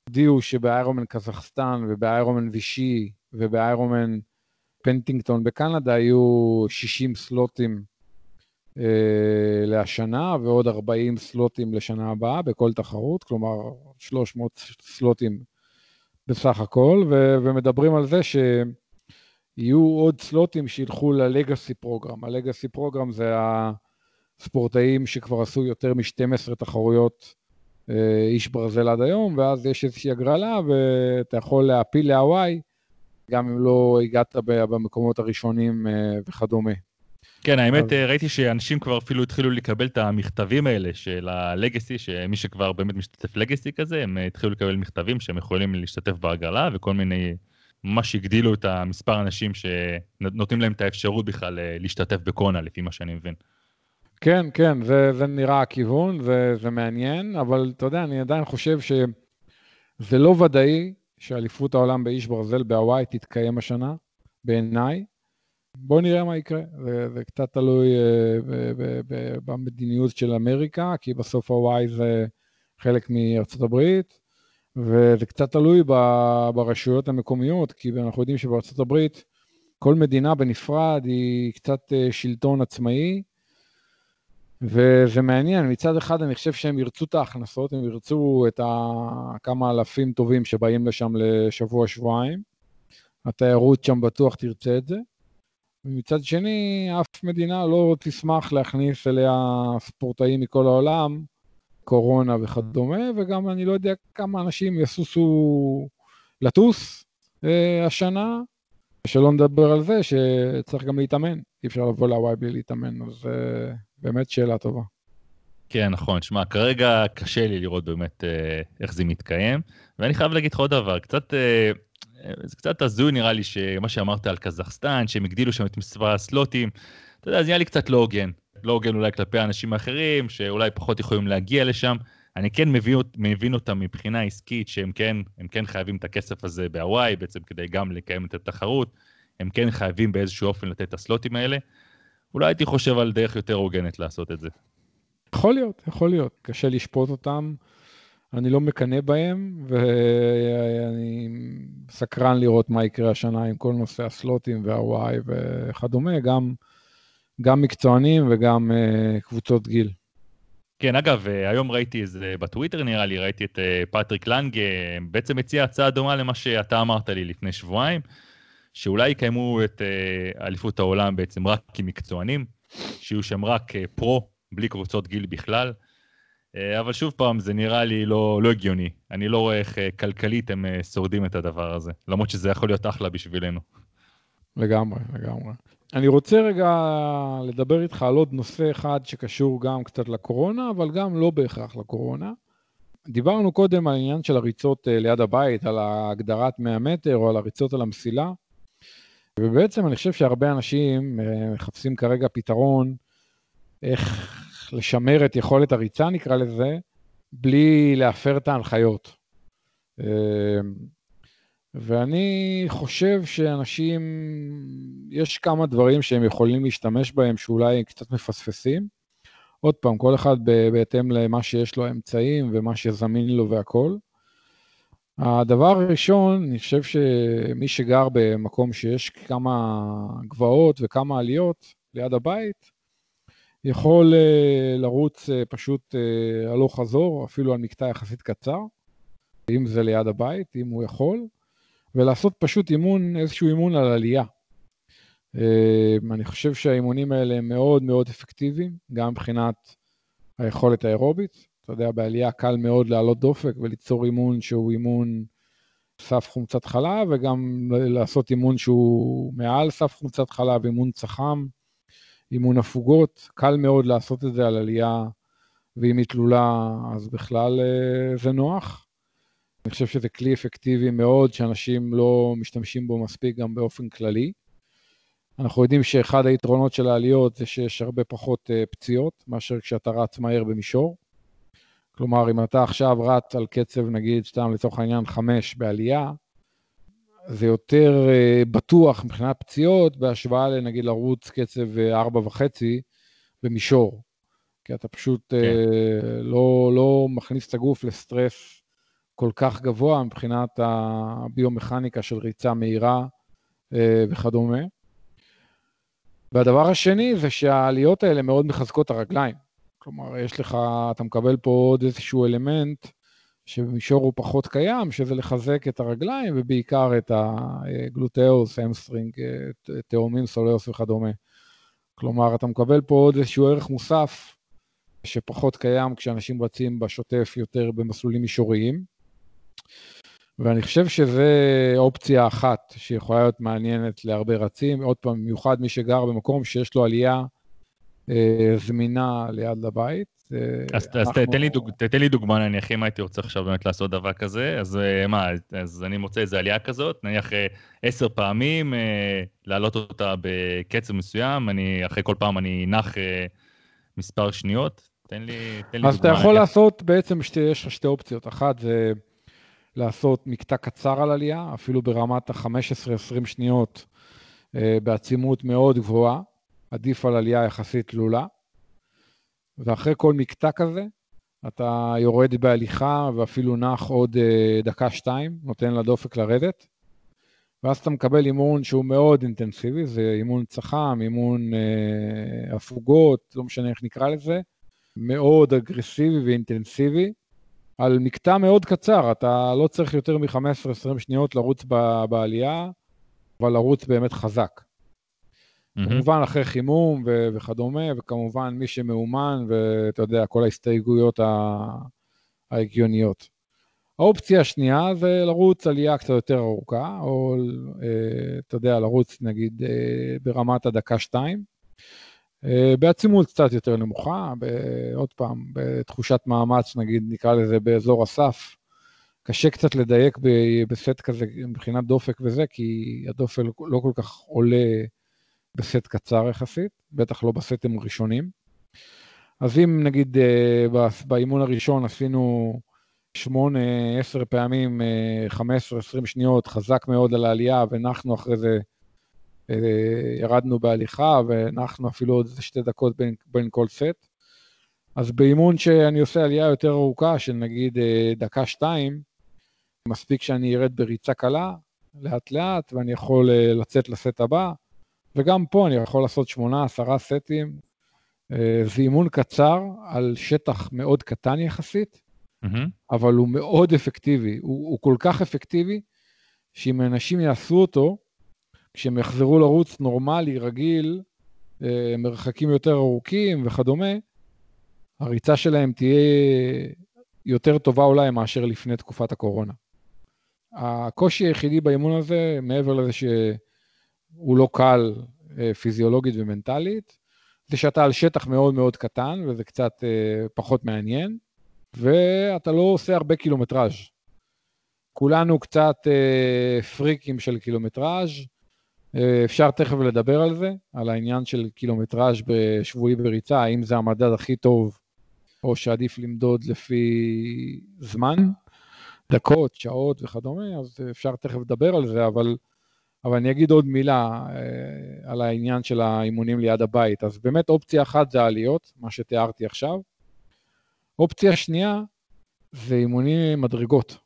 Speaker 3: הודיעו שבאיירומן קזחסטן ובאיירומן וישי ובאיירומן בפנטינגטון בקנדה היו 60 סלוטים אה, להשנה ועוד 40 סלוטים לשנה הבאה בכל תחרות, כלומר 300 סלוטים בסך הכל, ו- ומדברים על זה שיהיו עוד סלוטים שילכו ללגאסי פרוגרם. הלגאסי פרוגרם זה הספורטאים שכבר עשו יותר מ-12 תחרויות אה, איש ברזל עד היום, ואז יש איזושהי הגרלה ואתה יכול להפיל להוואי, גם אם לא הגעת במקומות הראשונים אה, וכדומה.
Speaker 2: כן, האמת, אז... אה, ראיתי שאנשים כבר אפילו התחילו לקבל את המכתבים האלה של הלגסי, שמי שכבר באמת משתתף לגסי כזה, הם התחילו לקבל מכתבים שהם יכולים להשתתף בהגרלה, וכל מיני, ממש הגדילו את המספר האנשים שנותנים להם את האפשרות בכלל להשתתף בקונה, לפי מה שאני מבין.
Speaker 3: כן, כן, זה, זה נראה הכיוון, זה, זה מעניין, אבל אתה יודע, אני עדיין חושב שזה לא ודאי שאליפות העולם באיש ברזל בהוואי תתקיים השנה, בעיניי. בואו נראה מה יקרה. זה, זה קצת תלוי uh, ב, ב, ב, במדיניות של אמריקה, כי בסוף הוואי זה חלק מארצות הברית, וזה קצת תלוי ב, ברשויות המקומיות, כי אנחנו יודעים שבארצות הברית כל מדינה בנפרד היא קצת uh, שלטון עצמאי, וזה מעניין, מצד אחד אני חושב שהם ירצו את ההכנסות, הם ירצו את כמה אלפים טובים שבאים לשם לשבוע-שבועיים. התיירות שם בטוח תרצה את זה. ומצד שני, אף מדינה לא תשמח להכניס אליה ספורטאים מכל העולם, קורונה וכדומה, וגם אני לא יודע כמה אנשים יסוסו לטוס אה, השנה, שלא נדבר על זה שצריך גם להתאמן, אי אפשר לבוא להוואי בלי להתאמן, אז אה, באמת שאלה טובה.
Speaker 2: כן, נכון. שמע, כרגע קשה לי לראות באמת אה, איך זה מתקיים, ואני חייב להגיד לך עוד דבר, קצת, אה, זה קצת הזוי נראה לי שמה שאמרת על קזחסטן, שהם הגדילו שם את מספר הסלוטים, אתה יודע, זה נראה לי קצת לא הוגן. לא הוגן אולי כלפי האנשים האחרים, שאולי פחות יכולים להגיע לשם. אני כן מבין, מבין אותם מבחינה עסקית, שהם כן, כן חייבים את הכסף הזה בהוואי, בעצם כדי גם לקיים את התחרות, הם כן חייבים באיזשהו אופן לתת את הסלוטים האלה. אולי הייתי חושב על דרך יותר הוגנת לעשות את זה.
Speaker 3: יכול להיות, יכול להיות. קשה לשפוט אותם. אני לא מקנא בהם, ואני סקרן לראות מה יקרה השנה עם כל נושא הסלוטים והוואי וכדומה, גם, גם מקצוענים וגם uh, קבוצות גיל.
Speaker 2: כן, אגב, אה, היום ראיתי איזה, בטוויטר נראה לי, ראיתי את uh, פטריק לנגה, בעצם הציע הצעה דומה למה שאתה אמרת לי לפני שבועיים. שאולי יקיימו את אה, אליפות העולם בעצם רק כמקצוענים, שיהיו שם רק אה, פרו, בלי קבוצות גיל בכלל. אה, אבל שוב פעם, זה נראה לי לא, לא הגיוני. אני לא רואה איך כלכלית הם שורדים את הדבר הזה, למרות שזה יכול להיות אחלה בשבילנו.
Speaker 3: לגמרי, לגמרי. אני רוצה רגע לדבר איתך על עוד נושא אחד שקשור גם קצת לקורונה, אבל גם לא בהכרח לקורונה. דיברנו קודם על העניין של הריצות ליד הבית, על הגדרת 100 מטר או על הריצות על המסילה. ובעצם אני חושב שהרבה אנשים אה, מחפשים כרגע פתרון איך לשמר את יכולת הריצה, נקרא לזה, בלי להפר את ההנחיות. אה, ואני חושב שאנשים, יש כמה דברים שהם יכולים להשתמש בהם שאולי קצת מפספסים. עוד פעם, כל אחד בהתאם למה שיש לו אמצעים ומה שזמין לו והכול. הדבר הראשון, אני חושב שמי שגר במקום שיש כמה גבעות וכמה עליות ליד הבית, יכול אה, לרוץ אה, פשוט אה, הלוך חזור, אפילו על מקטע יחסית קצר, אם זה ליד הבית, אם הוא יכול, ולעשות פשוט אימון, איזשהו אימון על עלייה. אני חושב שהאימונים האלה הם מאוד מאוד אפקטיביים, גם מבחינת היכולת האירובית, אתה יודע, בעלייה קל מאוד להעלות דופק וליצור אימון שהוא אימון סף חומצת חלב, וגם לעשות אימון שהוא מעל סף חומצת חלב, אימון צח"ם, אימון הפוגות. קל מאוד לעשות את זה על עלייה, ואם היא תלולה, אז בכלל אה, זה נוח. אני חושב שזה כלי אפקטיבי מאוד, שאנשים לא משתמשים בו מספיק גם באופן כללי. אנחנו יודעים שאחד היתרונות של העליות זה שיש הרבה פחות אה, פציעות מאשר כשאתה רץ מהר במישור. כלומר, אם אתה עכשיו רץ על קצב, נגיד, סתם לצורך העניין, חמש בעלייה, זה יותר uh, בטוח מבחינת פציעות בהשוואה לנגיד לרוץ קצב אה, ארבע וחצי במישור. כי אתה פשוט אה, כן. לא, לא מכניס את הגוף לסטרס כל כך גבוה מבחינת הביומכניקה של ריצה מהירה וכדומה. והדבר השני זה שהעליות האלה מאוד מחזקות את הרגליים. כלומר, יש לך, אתה מקבל פה עוד איזשהו אלמנט שבמישור הוא פחות קיים, שזה לחזק את הרגליים ובעיקר את ה gluteus, hamstring, תאומים, סולאוס וכדומה. כלומר, אתה מקבל פה עוד איזשהו ערך מוסף שפחות קיים כשאנשים רצים בשוטף יותר במסלולים מישוריים. ואני חושב שזו אופציה אחת שיכולה להיות מעניינת להרבה רצים. עוד פעם, במיוחד מי שגר במקום שיש לו עלייה זמינה ליד הבית.
Speaker 2: אה, אז, אנחנו... אז תתן, לי דוג, תתן לי דוגמה, נניח, אם הייתי רוצה עכשיו באמת לעשות דבר כזה, אז אה, מה, אז אני מוצא איזה עלייה כזאת, נניח אה, עשר פעמים, אה, להעלות אותה בקצב מסוים, אני, אחרי כל פעם אני נח אה, מספר שניות, תן לי, תן לי
Speaker 3: אז דוגמה. אז אתה יכול לעשות, בעצם שתי, יש לך שתי אופציות. אחת זה לעשות מקטע קצר על עלייה, אפילו ברמת ה-15-20 שניות, אה, בעצימות מאוד גבוהה, עדיף על עלייה יחסית תלולה. ואחרי כל מקטע כזה, אתה יורד בהליכה ואפילו נח עוד אה, דקה-שתיים, נותן לדופק לרדת, ואז אתה מקבל אימון שהוא מאוד אינטנסיבי, זה אימון צח"ם, אימון אה, הפוגות, לא משנה איך נקרא לזה, מאוד אגרסיבי ואינטנסיבי, על מקטע מאוד קצר, אתה לא צריך יותר מ-15-20 שניות לרוץ בעלייה, אבל לרוץ באמת חזק. Mm-hmm. כמובן אחרי חימום ו- וכדומה, וכמובן מי שמאומן, ואתה יודע, כל ההסתייגויות ההגיוניות. האופציה השנייה זה לרוץ עלייה קצת יותר ארוכה, או אה, אתה יודע, לרוץ נגיד אה, ברמת הדקה-שתיים, אה, בעצימות קצת יותר נמוכה, עוד פעם, בתחושת מאמץ, נגיד, נקרא לזה באזור הסף. קשה קצת לדייק בסט כזה מבחינת דופק וזה, כי הדופק לא כל כך עולה בסט קצר יחסית, בטח לא בסטים הראשונים. אז אם נגיד אה, באימון הראשון עשינו 8-10 פעמים, 15-20 אה, שניות, חזק מאוד על העלייה, ונחנו אחרי זה, אה, ירדנו בהליכה, ונחנו אפילו עוד שתי דקות בין, בין כל סט. אז באימון שאני עושה עלייה יותר ארוכה, של נגיד דקה-שתיים, מספיק שאני ארד בריצה קלה, לאט-לאט, ואני יכול לצאת לסט הבא. וגם פה אני יכול לעשות שמונה, עשרה סטים. אה, זה אימון קצר על שטח מאוד קטן יחסית, mm-hmm. אבל הוא מאוד אפקטיבי. הוא, הוא כל כך אפקטיבי, שאם אנשים יעשו אותו, כשהם יחזרו לרוץ נורמלי, רגיל, אה, מרחקים יותר ארוכים וכדומה, הריצה שלהם תהיה יותר טובה אולי מאשר לפני תקופת הקורונה. הקושי היחידי באימון הזה, מעבר לזה ש... הוא לא קל אה, פיזיולוגית ומנטלית, זה שאתה על שטח מאוד מאוד קטן, וזה קצת אה, פחות מעניין, ואתה לא עושה הרבה קילומטראז'. כולנו קצת אה, פריקים של קילומטראז', אפשר תכף לדבר על זה, על העניין של קילומטראז' בשבועי בריצה, האם זה המדד הכי טוב, או שעדיף למדוד לפי זמן, דקות, שעות וכדומה, אז אפשר תכף לדבר על זה, אבל אבל אני אגיד עוד מילה אה, על העניין של האימונים ליד הבית. אז באמת אופציה אחת זה העליות, מה שתיארתי עכשיו. אופציה שנייה זה אימונים מדרגות.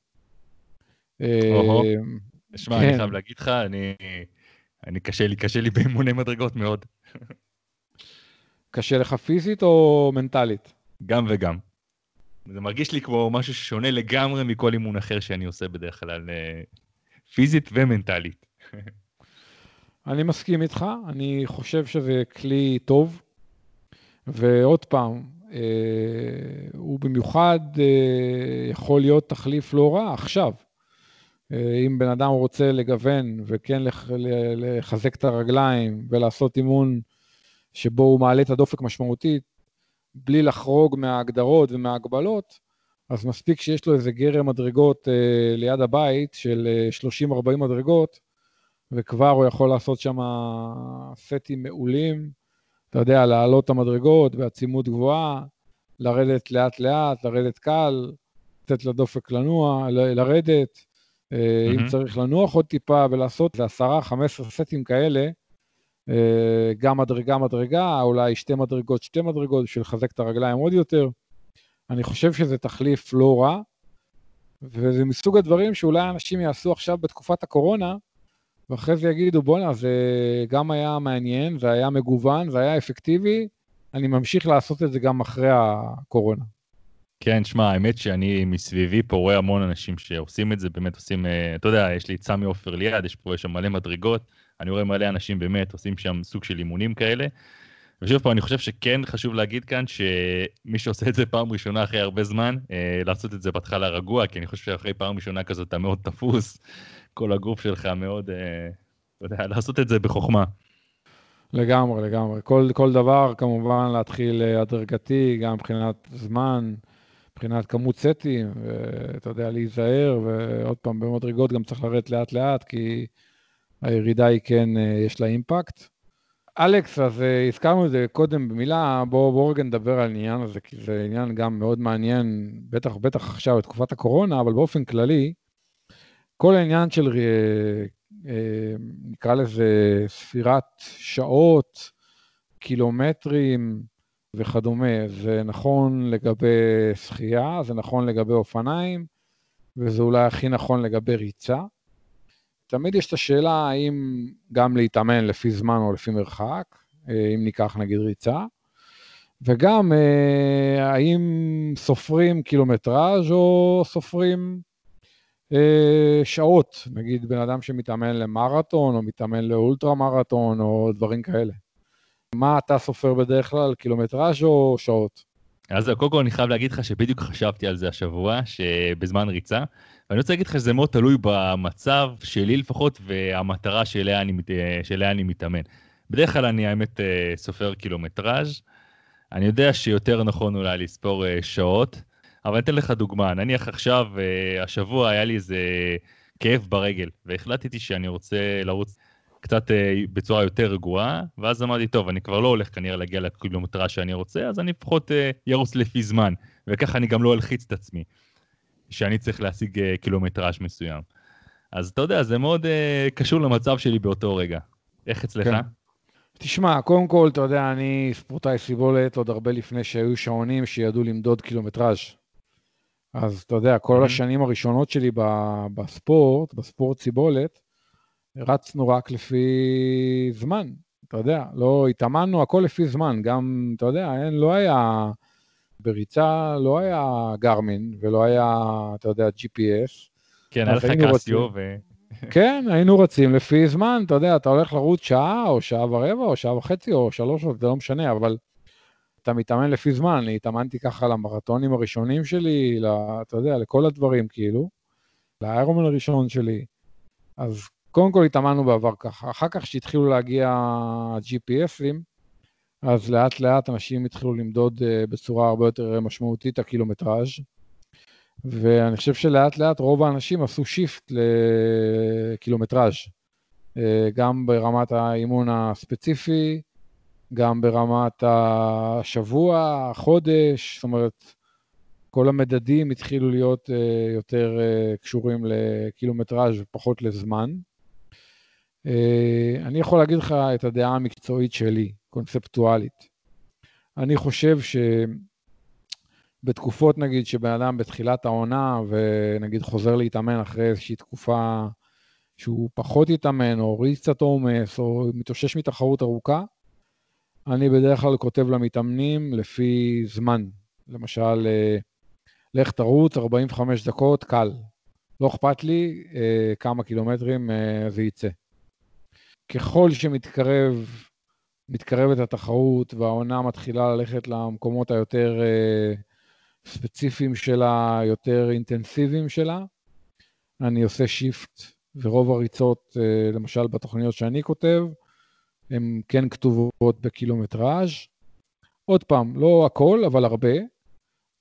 Speaker 2: תשמע, אה, כן. אני חייב להגיד לך, אני, אני קשה לי, קשה לי באימוני מדרגות מאוד.
Speaker 3: קשה לך פיזית או מנטלית?
Speaker 2: גם וגם. זה מרגיש לי כמו משהו ששונה לגמרי מכל אימון אחר שאני עושה בדרך כלל, אה, פיזית ומנטלית.
Speaker 3: אני מסכים איתך, אני חושב שזה כלי טוב, ועוד פעם, אה, הוא במיוחד אה, יכול להיות תחליף לא רע עכשיו. אה, אם בן אדם רוצה לגוון וכן לח, לחזק את הרגליים ולעשות אימון שבו הוא מעלה את הדופק משמעותית, בלי לחרוג מההגדרות ומההגבלות, אז מספיק שיש לו איזה גרם מדרגות אה, ליד הבית של 30-40 אה, מדרגות, וכבר הוא יכול לעשות שם סטים מעולים, אתה יודע, לעלות את המדרגות בעצימות גבוהה, לרדת לאט-לאט, לרדת קל, לתת לדופק לנוע, לרדת, mm-hmm. אם צריך לנוח עוד טיפה ולעשות זה 10-15 סטים כאלה, אה, גם מדרגה מדרגה, אולי שתי מדרגות שתי מדרגות בשביל לחזק את הרגליים עוד יותר. אני חושב שזה תחליף לא רע, וזה מסוג הדברים שאולי אנשים יעשו עכשיו בתקופת הקורונה, ואחרי זה יגידו, בואנה, זה גם היה מעניין, זה היה מגוון, זה היה אפקטיבי, אני ממשיך לעשות את זה גם אחרי הקורונה.
Speaker 2: כן, שמע, האמת שאני מסביבי פה רואה המון אנשים שעושים את זה, באמת עושים, אה, אתה יודע, יש לי את סמי עופר ליד, יש פה, יש שם מלא מדרגות, אני רואה מלא אנשים באמת עושים שם סוג של אימונים כאלה. ושוב פעם, אני חושב שכן חשוב להגיד כאן שמי שעושה את זה פעם ראשונה אחרי הרבה זמן, אה, לעשות את זה בהתחלה רגוע, כי אני חושב שאחרי פעם ראשונה כזאת אתה מאוד תפוס, כל הגוף שלך מאוד, אה, אתה יודע, לעשות את זה בחוכמה.
Speaker 3: לגמרי, לגמרי. כל, כל דבר, כמובן, להתחיל אה, הדרגתי, גם מבחינת זמן, מבחינת כמות סטים, ואתה יודע, להיזהר, ועוד פעם, במדרגות גם צריך לרדת לאט-לאט, כי הירידה היא כן, אה, יש לה אימפקט. אלכס, אז אה, הזכרנו את זה קודם במילה, בואו בוא רגע נדבר על העניין הזה, כי זה עניין גם מאוד מעניין, בטח בטח עכשיו בתקופת הקורונה, אבל באופן כללי, כל העניין של, נקרא לזה ספירת שעות, קילומטרים, וכדומה. זה נכון לגבי שחייה, זה נכון לגבי אופניים, וזה אולי הכי נכון לגבי ריצה. תמיד יש את השאלה האם גם להתאמן לפי זמן או לפי מרחק, אה, אם ניקח נגיד ריצה, וגם אה, האם סופרים קילומטראז' או סופרים אה, שעות, נגיד בן אדם שמתאמן למרתון או מתאמן לאולטרה מרתון או דברים כאלה. מה אתה סופר בדרך כלל, קילומטראז' או שעות?
Speaker 2: אז קודם כל אני חייב להגיד לך שבדיוק חשבתי על זה השבוע, שבזמן ריצה, ואני רוצה להגיד לך שזה מאוד תלוי במצב שלי לפחות, והמטרה שאליה אני, שאליה אני מתאמן. בדרך כלל אני האמת אה, סופר קילומטראז', אני יודע שיותר נכון אולי לספור אה, שעות, אבל אני אתן לך דוגמה, נניח עכשיו, אה, השבוע היה לי איזה כאב ברגל, והחלטתי שאני רוצה לרוץ קצת בצורה יותר רגועה, ואז אמרתי, טוב, אני כבר לא הולך כנראה להגיע לקילומטרה שאני רוצה, אז אני לפחות ירוץ לפי זמן, וככה אני גם לא אלחיץ את עצמי, שאני צריך להשיג אה, קילומטראז' מסוים. אז אתה יודע, זה מאוד אה, קשור למצב שלי באותו רגע. איך אצלך? כן.
Speaker 3: תשמע, קודם כל, אתה יודע, אני ספורטאי סיבולת עוד הרבה לפני שהיו שעונים שידעו למדוד קילומטראז'. אז אתה יודע, כל mm-hmm. השנים הראשונות שלי בספורט, בספורט סיבולת, רצנו רק לפי זמן, אתה יודע, לא התאמנו, הכל לפי זמן, גם, אתה יודע, אין, לא היה, בריצה לא היה גרמין ולא היה, אתה יודע, GPS.
Speaker 2: כן, היה לך קסיו ו...
Speaker 3: כן, היינו רצים לפי זמן, אתה יודע, אתה הולך לרוץ שעה, או שעה ורבע, או שעה וחצי, או שלוש זה לא משנה, אבל אתה מתאמן לפי זמן, אני התאמנתי ככה למרתונים הראשונים שלי, אתה יודע, לכל הדברים, כאילו, לאיירומן הראשון שלי. אז קודם כל התאמנו בעבר ככה, אחר כך כשהתחילו להגיע GPSים, אז לאט לאט אנשים התחילו למדוד אה, בצורה הרבה יותר משמעותית הקילומטראז', ואני חושב שלאט לאט רוב האנשים עשו שיפט לקילומטראז', אה, גם ברמת האימון הספציפי, גם ברמת השבוע, החודש, זאת אומרת, כל המדדים התחילו להיות uh, יותר קשורים לקילומטראז' ופחות לזמן. אני יכול להגיד לך את הדעה המקצועית שלי, קונספטואלית. אני חושב שבתקופות, נגיד, שבן אדם בתחילת העונה, ונגיד חוזר להתאמן אחרי איזושהי תקופה שהוא פחות יתאמן, או הוריד קצת עומס, או מתאושש מתחרות ארוכה, אני בדרך כלל כותב למתאמנים לפי זמן. למשל, אה, לך תרוץ 45 דקות, קל. לא אכפת לי אה, כמה קילומטרים אה, זה יצא. ככל שמתקרב, מתקרבת התחרות והעונה מתחילה ללכת למקומות היותר ספציפיים שלה, יותר אינטנסיביים שלה, אני עושה שיפט, ורוב הריצות, למשל בתוכניות שאני כותב, הן כן כתובות בקילומטראז'. עוד פעם, לא הכל, אבל הרבה.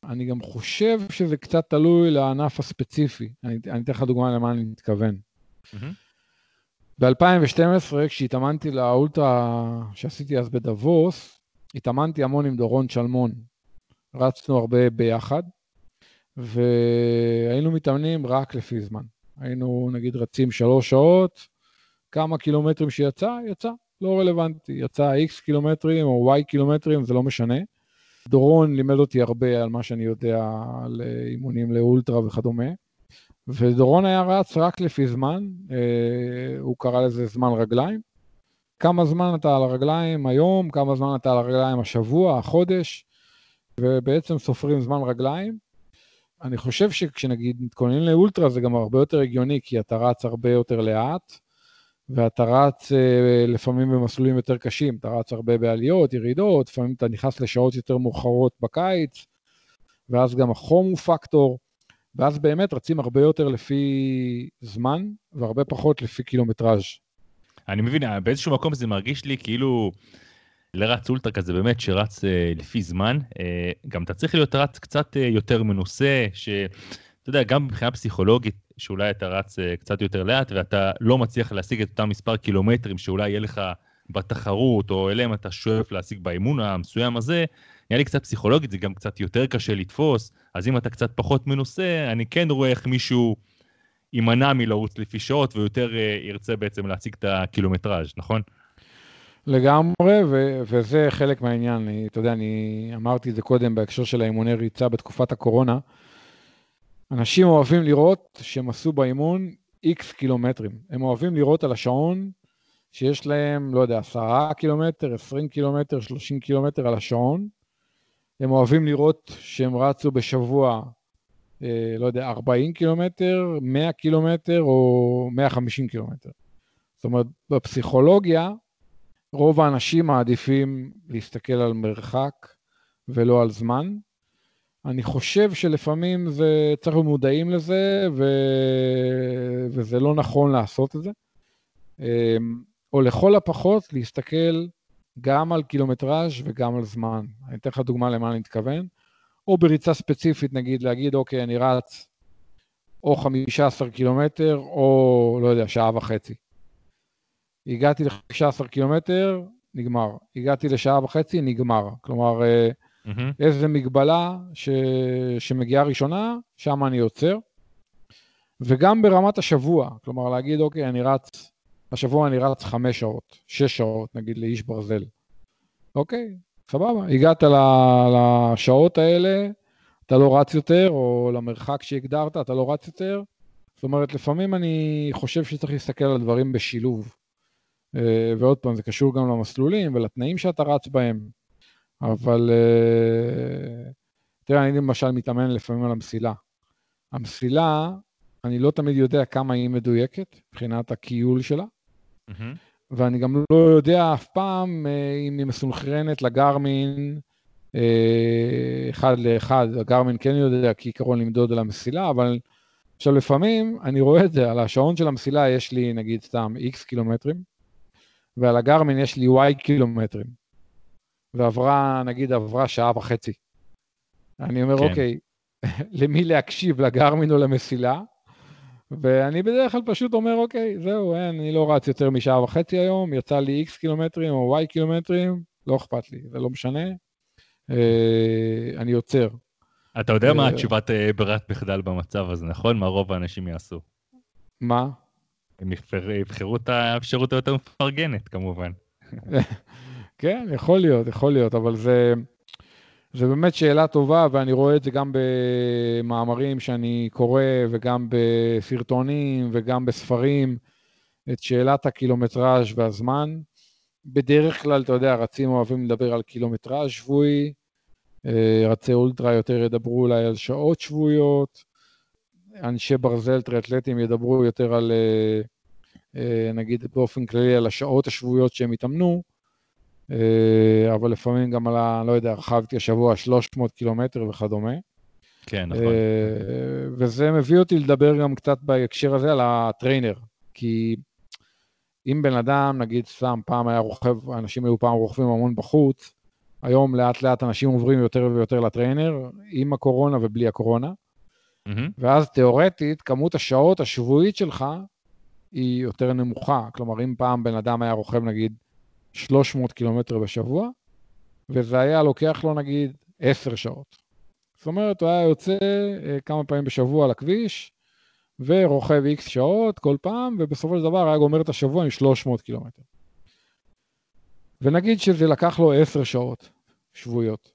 Speaker 3: אני גם חושב שזה קצת תלוי לענף הספציפי. אני, אני אתן לך דוגמה למה אני מתכוון. Mm-hmm. ב-2012, כשהתאמנתי לאולטרה שעשיתי אז בדבוס, התאמנתי המון עם דורון שלמון. רצנו הרבה ביחד, והיינו מתאמנים רק לפי זמן. היינו נגיד רצים שלוש שעות, כמה קילומטרים שיצא, יצא. לא רלוונטי, יצא X קילומטרים או Y קילומטרים, זה לא משנה. דורון לימד אותי הרבה על מה שאני יודע על אימונים לאולטרה וכדומה, ודורון היה רץ רק לפי זמן, אה, הוא קרא לזה זמן רגליים. כמה זמן אתה על הרגליים היום, כמה זמן אתה על הרגליים השבוע, החודש, ובעצם סופרים זמן רגליים. אני חושב שכשנגיד מתכוננים לאולטרה זה גם הרבה יותר הגיוני, כי אתה רץ הרבה יותר לאט, ואתה רץ אה, לפעמים במסלולים יותר קשים, אתה רץ הרבה בעליות, ירידות, לפעמים אתה נכנס לשעות יותר מאוחרות בקיץ, ואז גם החום הוא פקטור, ואז באמת רצים הרבה יותר לפי זמן, והרבה פחות לפי קילומטראז'.
Speaker 2: אני מבין, באיזשהו מקום זה מרגיש לי כאילו לרץ אולטרה כזה באמת שרץ אה, לפי זמן, אה, גם אתה צריך להיות רץ קצת אה, יותר מנוסה, שאתה יודע, גם מבחינה פסיכולוגית, שאולי אתה רץ אה, קצת יותר לאט ואתה לא מצליח להשיג את אותם מספר קילומטרים שאולי יהיה לך בתחרות, או אליהם אתה שואף להשיג באימון המסוים הזה, נראה לי קצת פסיכולוגית, זה גם קצת יותר קשה לתפוס, אז אם אתה קצת פחות מנוסה, אני כן רואה איך מישהו יימנע מלרוץ לפי שעות ויותר אה, ירצה בעצם להציג את הקילומטראז', נכון?
Speaker 3: לגמרי, ו- וזה חלק מהעניין. אתה יודע, אני אמרתי את זה קודם בהקשר של האימוני ריצה בתקופת הקורונה. אנשים אוהבים לראות שהם עשו באימון איקס קילומטרים. הם אוהבים לראות על השעון שיש להם, לא יודע, עשרה קילומטר, עשרים קילומטר, שלושים קילומטר על השעון. הם אוהבים לראות שהם רצו בשבוע, אה, לא יודע, 40 קילומטר, 100 קילומטר או 150 קילומטר. זאת אומרת, בפסיכולוגיה, רוב האנשים מעדיפים להסתכל על מרחק ולא על זמן. אני חושב שלפעמים זה, צריך להיות מודעים לזה, ו... וזה לא נכון לעשות את זה. אמ, או לכל הפחות להסתכל גם על קילומטראז' וגם על זמן. אני אתן לך דוגמה למה אני מתכוון. או בריצה ספציפית, נגיד, להגיד, אוקיי, אני רץ או 15 קילומטר, או, לא יודע, שעה וחצי. הגעתי ל-15 קילומטר, נגמר. הגעתי לשעה וחצי, נגמר. כלומר, mm-hmm. איזה מגבלה ש... שמגיעה ראשונה, שם אני עוצר. וגם ברמת השבוע, כלומר להגיד, אוקיי, אני רץ, השבוע אני רץ חמש שעות, שש שעות, נגיד, לאיש ברזל. אוקיי, סבבה. הגעת לשעות האלה, אתה לא רץ יותר, או למרחק שהגדרת, אתה לא רץ יותר. זאת אומרת, לפעמים אני חושב שצריך להסתכל על דברים בשילוב. אה, ועוד פעם, זה קשור גם למסלולים ולתנאים שאתה רץ בהם. אבל אה, תראה, אני למשל מתאמן לפעמים על המסילה. המסילה, אני לא תמיד יודע כמה היא מדויקת מבחינת הכיול שלה. ואני גם לא יודע אף פעם אה, אם היא מסונכרנת לגרמין אחד לאחד. הגרמין כן יודע כעיקרון למדוד על המסילה, אבל עכשיו לפעמים אני רואה את זה, על השעון של המסילה יש לי נגיד סתם איקס קילומטרים, ועל הגרמין יש לי Y קילומטרים, ועברה, נגיד, עברה שעה וחצי. אני אומר, כן. אוקיי, למי להקשיב, לגרמין או למסילה? ואני בדרך כלל פשוט אומר, אוקיי, זהו, אין, אני לא רץ יותר משעה וחצי היום, יצא לי X קילומטרים או Y קילומטרים, לא אכפת לי, זה לא משנה, אה, אני עוצר.
Speaker 2: אתה יודע מה אה, התשובת אה, ברירת מחדל במצב הזה, נכון? מה רוב האנשים יעשו?
Speaker 3: מה?
Speaker 2: הם יבחרו את האפשרות היותר מפרגנת, כמובן.
Speaker 3: כן, יכול להיות, יכול להיות, אבל זה, זה באמת שאלה טובה, ואני רואה את זה גם במאמרים שאני קורא, וגם בסרטונים, וגם בספרים, את שאלת הקילומטראז' והזמן. בדרך כלל, אתה יודע, רצים אוהבים לדבר על קילומטראז' שבועי, אה, רצי אולטרה יותר ידברו אולי על שעות שבועיות, אנשי ברזל, טריאטלטים, ידברו יותר על, אה, אה, נגיד באופן כללי, על השעות השבועיות שהם התאמנו, אה, אבל לפעמים גם על ה... לא יודע, רכבתי השבוע 300 קילומטר וכדומה.
Speaker 2: כן, נכון.
Speaker 3: וזה מביא אותי לדבר גם קצת בהקשר הזה על הטריינר, כי אם בן אדם, נגיד סתם, פעם היה רוכב, אנשים היו פעם רוכבים המון בחוץ, היום לאט לאט אנשים עוברים יותר ויותר לטריינר, עם הקורונה ובלי הקורונה. Mm-hmm. ואז תיאורטית, כמות השעות השבועית שלך היא יותר נמוכה. כלומר, אם פעם בן אדם היה רוכב נגיד 300 קילומטר בשבוע, וזה היה לוקח לו נגיד 10 שעות. זאת אומרת, הוא היה יוצא אה, כמה פעמים בשבוע לכביש, ורוכב איקס שעות כל פעם, ובסופו של דבר היה גומר את השבוע עם 300 קילומטר. ונגיד שזה לקח לו 10 שעות שבועיות.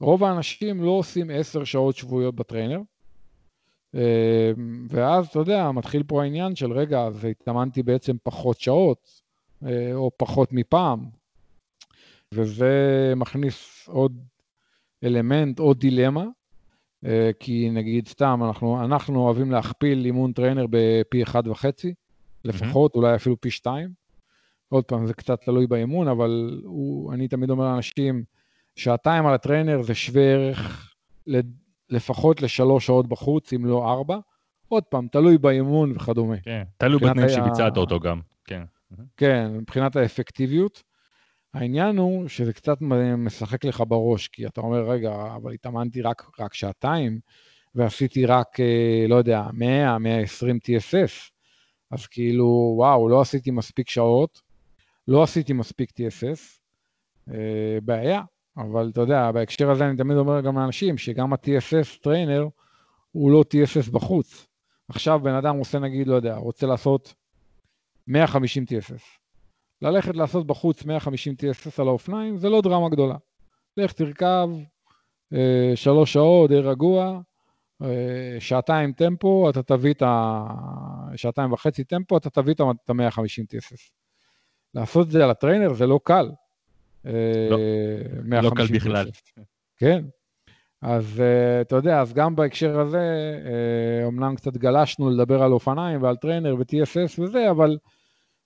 Speaker 3: רוב האנשים לא עושים 10 שעות שבועיות ב trainer, אה, ואז, אתה יודע, מתחיל פה העניין של, רגע, אז התאמנתי בעצם פחות שעות, או פחות מפעם, וזה מכניס עוד אלמנט, עוד דילמה, אה, כי נגיד סתם, אנחנו, אנחנו אוהבים להכפיל אימון trainer בפי אחד וחצי, לפחות, אמ-המ. אולי אפילו פי שתיים. עוד פעם, זה קצת תלוי באימון, אבל הוא, אני תמיד אומר לאנשים, שעתיים על הטריינר זה שווה ערך לפחות לשלוש שעות בחוץ, אם לא ארבע. עוד פעם, תלוי באימון וכדומה.
Speaker 2: כן, תלוי בתנאים. שביצעת אותו גם, כן.
Speaker 3: כן, מבחינת האפקטיביות. העניין הוא שזה קצת משחק לך בראש, כי אתה אומר, רגע, אבל התאמנתי רק, רק שעתיים, ועשיתי רק, אה, לא יודע, 100, 120 TSS, אז כאילו, וואו, לא עשיתי מספיק שעות, לא עשיתי מספיק TSS, אה, בעיה, אבל אתה יודע, בהקשר הזה אני תמיד אומר גם לאנשים, שגם ה-TSS trainer הוא לא TSS בחוץ. עכשיו בן אדם עושה נגיד, לא יודע, רוצה לעשות 150 TSS. ללכת לעשות בחוץ 150 TSS על האופניים זה לא דרמה גדולה. לך תרכב אה, שלוש שעות, די רגוע, אה, שעתיים טמפו, אתה תביא את ה... שעתיים וחצי טמפו, אתה תביא את ה-150 TSS. לעשות את זה על ה trainer זה לא קל.
Speaker 2: לא, אה, לא קל בכלל.
Speaker 3: כן. אז אה, אתה יודע, אז גם בהקשר הזה, uh, אומנם קצת גלשנו לדבר על אופניים ועל trainer ו-TSS וזה, אבל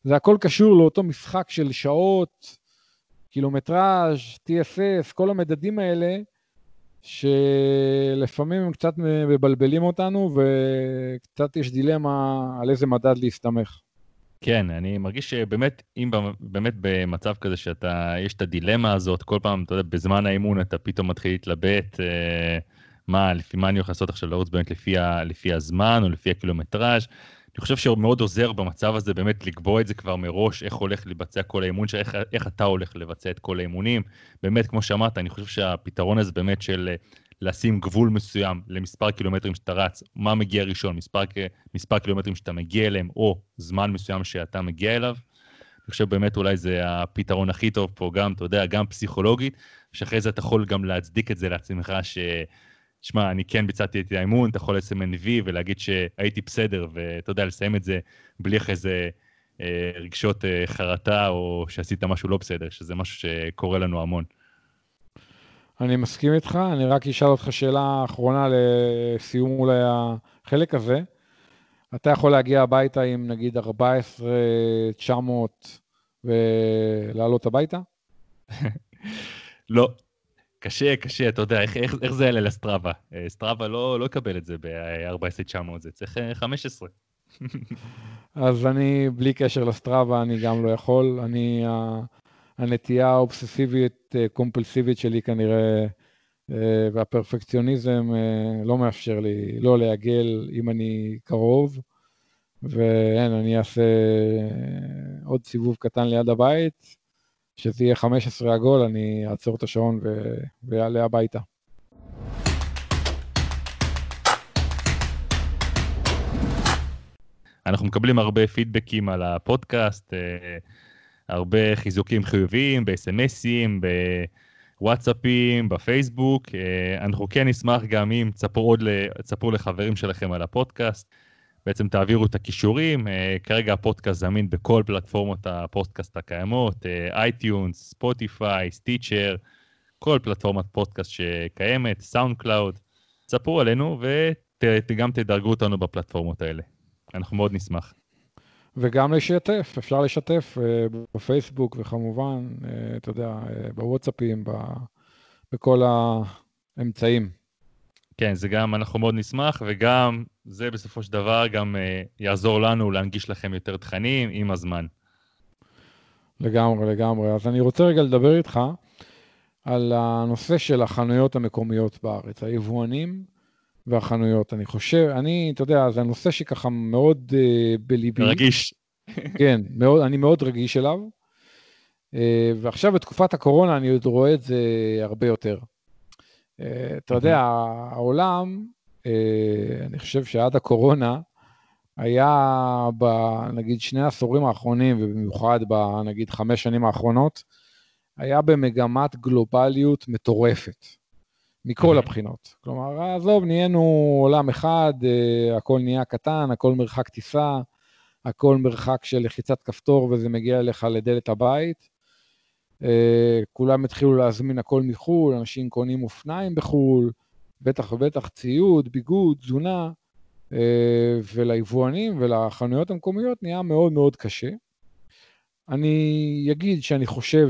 Speaker 3: זה הכל קשור לאותו משחק של שעות, קילומטראז', TSS, כל המדדים האלה, שלפעמים הם קצת מבלבלים אותנו, וקצת יש דילמה על איזה מדד להסתמך.
Speaker 2: כן, אני מרגיש שבאמת, אם באמת במצב כזה שאתה, יש את הדילמה הזאת, כל פעם, אתה יודע, בזמן האימון אתה פתאום מתחיל להתלבט, אה, מה, לפי מה אני הולך לעשות עכשיו לרוץ באמת לפי, ה, לפי הזמן או לפי הקילומטראז'. אני חושב שמאוד עוזר במצב הזה באמת לקבוע את זה כבר מראש, איך הולך לבצע כל האימון, איך, איך אתה הולך לבצע את כל האימונים. באמת, כמו שאמרת, אני חושב שהפתרון הזה באמת של לשים גבול מסוים למספר קילומטרים שאתה רץ, מה מגיע ראשון, מספר, מספר קילומטרים שאתה מגיע אליהם, או זמן מסוים שאתה מגיע אליו. אני חושב באמת אולי זה הפתרון הכי טוב פה, גם, אתה יודע, גם פסיכולוגית, שאחרי זה אתה יכול גם להצדיק את זה לעצמך, ש... שמע, אני כן ביצעתי את האימון, אתה יכול לסמן וי ולהגיד שהייתי בסדר, ואתה יודע, לסיים את זה בלי אחרי זה אה, רגשות אה, חרטה, או שעשית משהו לא בסדר, שזה משהו שקורה לנו המון.
Speaker 3: אני מסכים איתך, אני רק אשאל אותך שאלה אחרונה לסיום אולי החלק הזה. אתה יכול להגיע הביתה עם נגיד 14,900 ולעלות הביתה?
Speaker 2: לא. קשה, קשה, אתה יודע, איך, איך, איך זה יעלה לסטראבה? סטראבה לא, לא יקבל את זה ב-14,900, זה צריך 15. אה,
Speaker 3: אז אני, בלי קשר לסטראבה, אני גם לא יכול. אני, הנטייה האובססיבית אה, קומפולסיבית שלי כנראה, אה, והפרפקציוניזם לא מאפשר לי לא לעגל אם אני קרוב, ואין, אני אעשה עוד סיבוב קטן ליד הבית, שזה יהיה 15 עגול, אני אעצור את השעון ויעלה הביתה.
Speaker 2: אנחנו מקבלים הרבה פידבקים על הפודקאסט. הרבה חיזוקים חיוביים ב-SMSים, בוואטסאפים, בפייסבוק. אה, אנחנו כן נשמח גם אם תספרו לחברים שלכם על הפודקאסט. בעצם תעבירו את הקישורים, אה, כרגע הפודקאסט זמין בכל פלטפורמות הפודקאסט הקיימות, iTunes, Spotify, Stitcher, כל פלטפורמת פודקאסט שקיימת, SoundCloud. תספרו עלינו וגם תדרגו אותנו בפלטפורמות האלה. אנחנו מאוד נשמח.
Speaker 3: וגם לשתף, אפשר לשתף אה, בפייסבוק וכמובן, אה, אתה יודע, בוואטסאפים, בכל האמצעים.
Speaker 2: כן, זה גם, אנחנו מאוד נשמח, וגם זה בסופו של דבר גם יעזור לנו להנגיש לכם יותר תכנים עם הזמן.
Speaker 3: לגמרי, לגמרי. אז אני רוצה רגע לדבר איתך על הנושא של החנויות המקומיות בארץ, היבואנים והחנויות. אני חושב, אני, אתה יודע, זה הנושא שככה מאוד uh, בליבי.
Speaker 2: רגיש.
Speaker 3: כן, מאוד, אני מאוד רגיש אליו. Uh, ועכשיו בתקופת הקורונה אני עוד רואה את זה הרבה יותר. Uh, אתה יודע, העולם, uh, אני חושב שעד הקורונה, היה בנגיד שני העשורים האחרונים, ובמיוחד בנגיד חמש שנים האחרונות, היה במגמת גלובליות מטורפת. מכל הבחינות. כלומר, עזוב, נהיינו עולם אחד, אה, הכל נהיה קטן, הכל מרחק טיסה, הכל מרחק של לחיצת כפתור וזה מגיע אליך לדלת הבית. אה, כולם התחילו להזמין הכל מחו"ל, אנשים קונים אופניים בחו"ל, בטח ובטח ציוד, ביגוד, תזונה, אה, וליבואנים ולחנויות המקומיות נהיה מאוד מאוד קשה. אני אגיד שאני חושב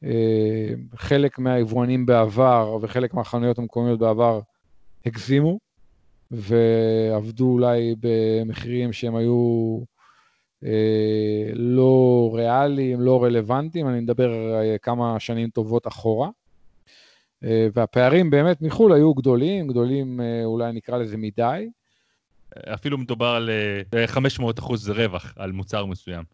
Speaker 3: שחלק אה, מהיבואנים בעבר וחלק מהחנויות המקומיות בעבר הגזימו, ועבדו אולי במחירים שהם היו לא ריאליים, לא רלוונטיים, אני מדבר כמה שנים טובות אחורה. והפערים באמת מחו"ל היו גדולים, גדולים אולי נקרא לזה מדי.
Speaker 2: אפילו מדובר על 500 אחוז רווח על מוצר מסוים.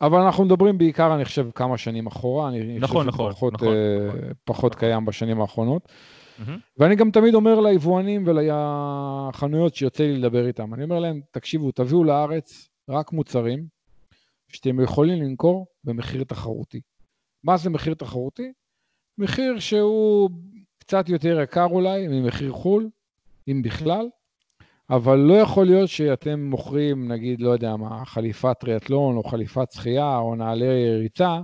Speaker 3: אבל אנחנו מדברים בעיקר, אני חושב, כמה שנים אחורה. אני
Speaker 2: נכון, נכון,
Speaker 3: פחות,
Speaker 2: נכון,
Speaker 3: uh,
Speaker 2: נכון.
Speaker 3: פחות
Speaker 2: נכון.
Speaker 3: קיים בשנים האחרונות.
Speaker 2: Mm-hmm.
Speaker 3: ואני גם תמיד אומר ליבואנים ולחנויות שיוצא לי לדבר איתם, אני אומר להם, תקשיבו, תביאו לארץ רק מוצרים שאתם יכולים למכור במחיר תחרותי. מה זה מחיר תחרותי? מחיר שהוא קצת יותר יקר אולי ממחיר חו"ל, אם בכלל, אבל לא יכול להיות שאתם מוכרים, נגיד, לא יודע מה, חליפת טריאטלון או חליפת שחייה או נעלי ריצה,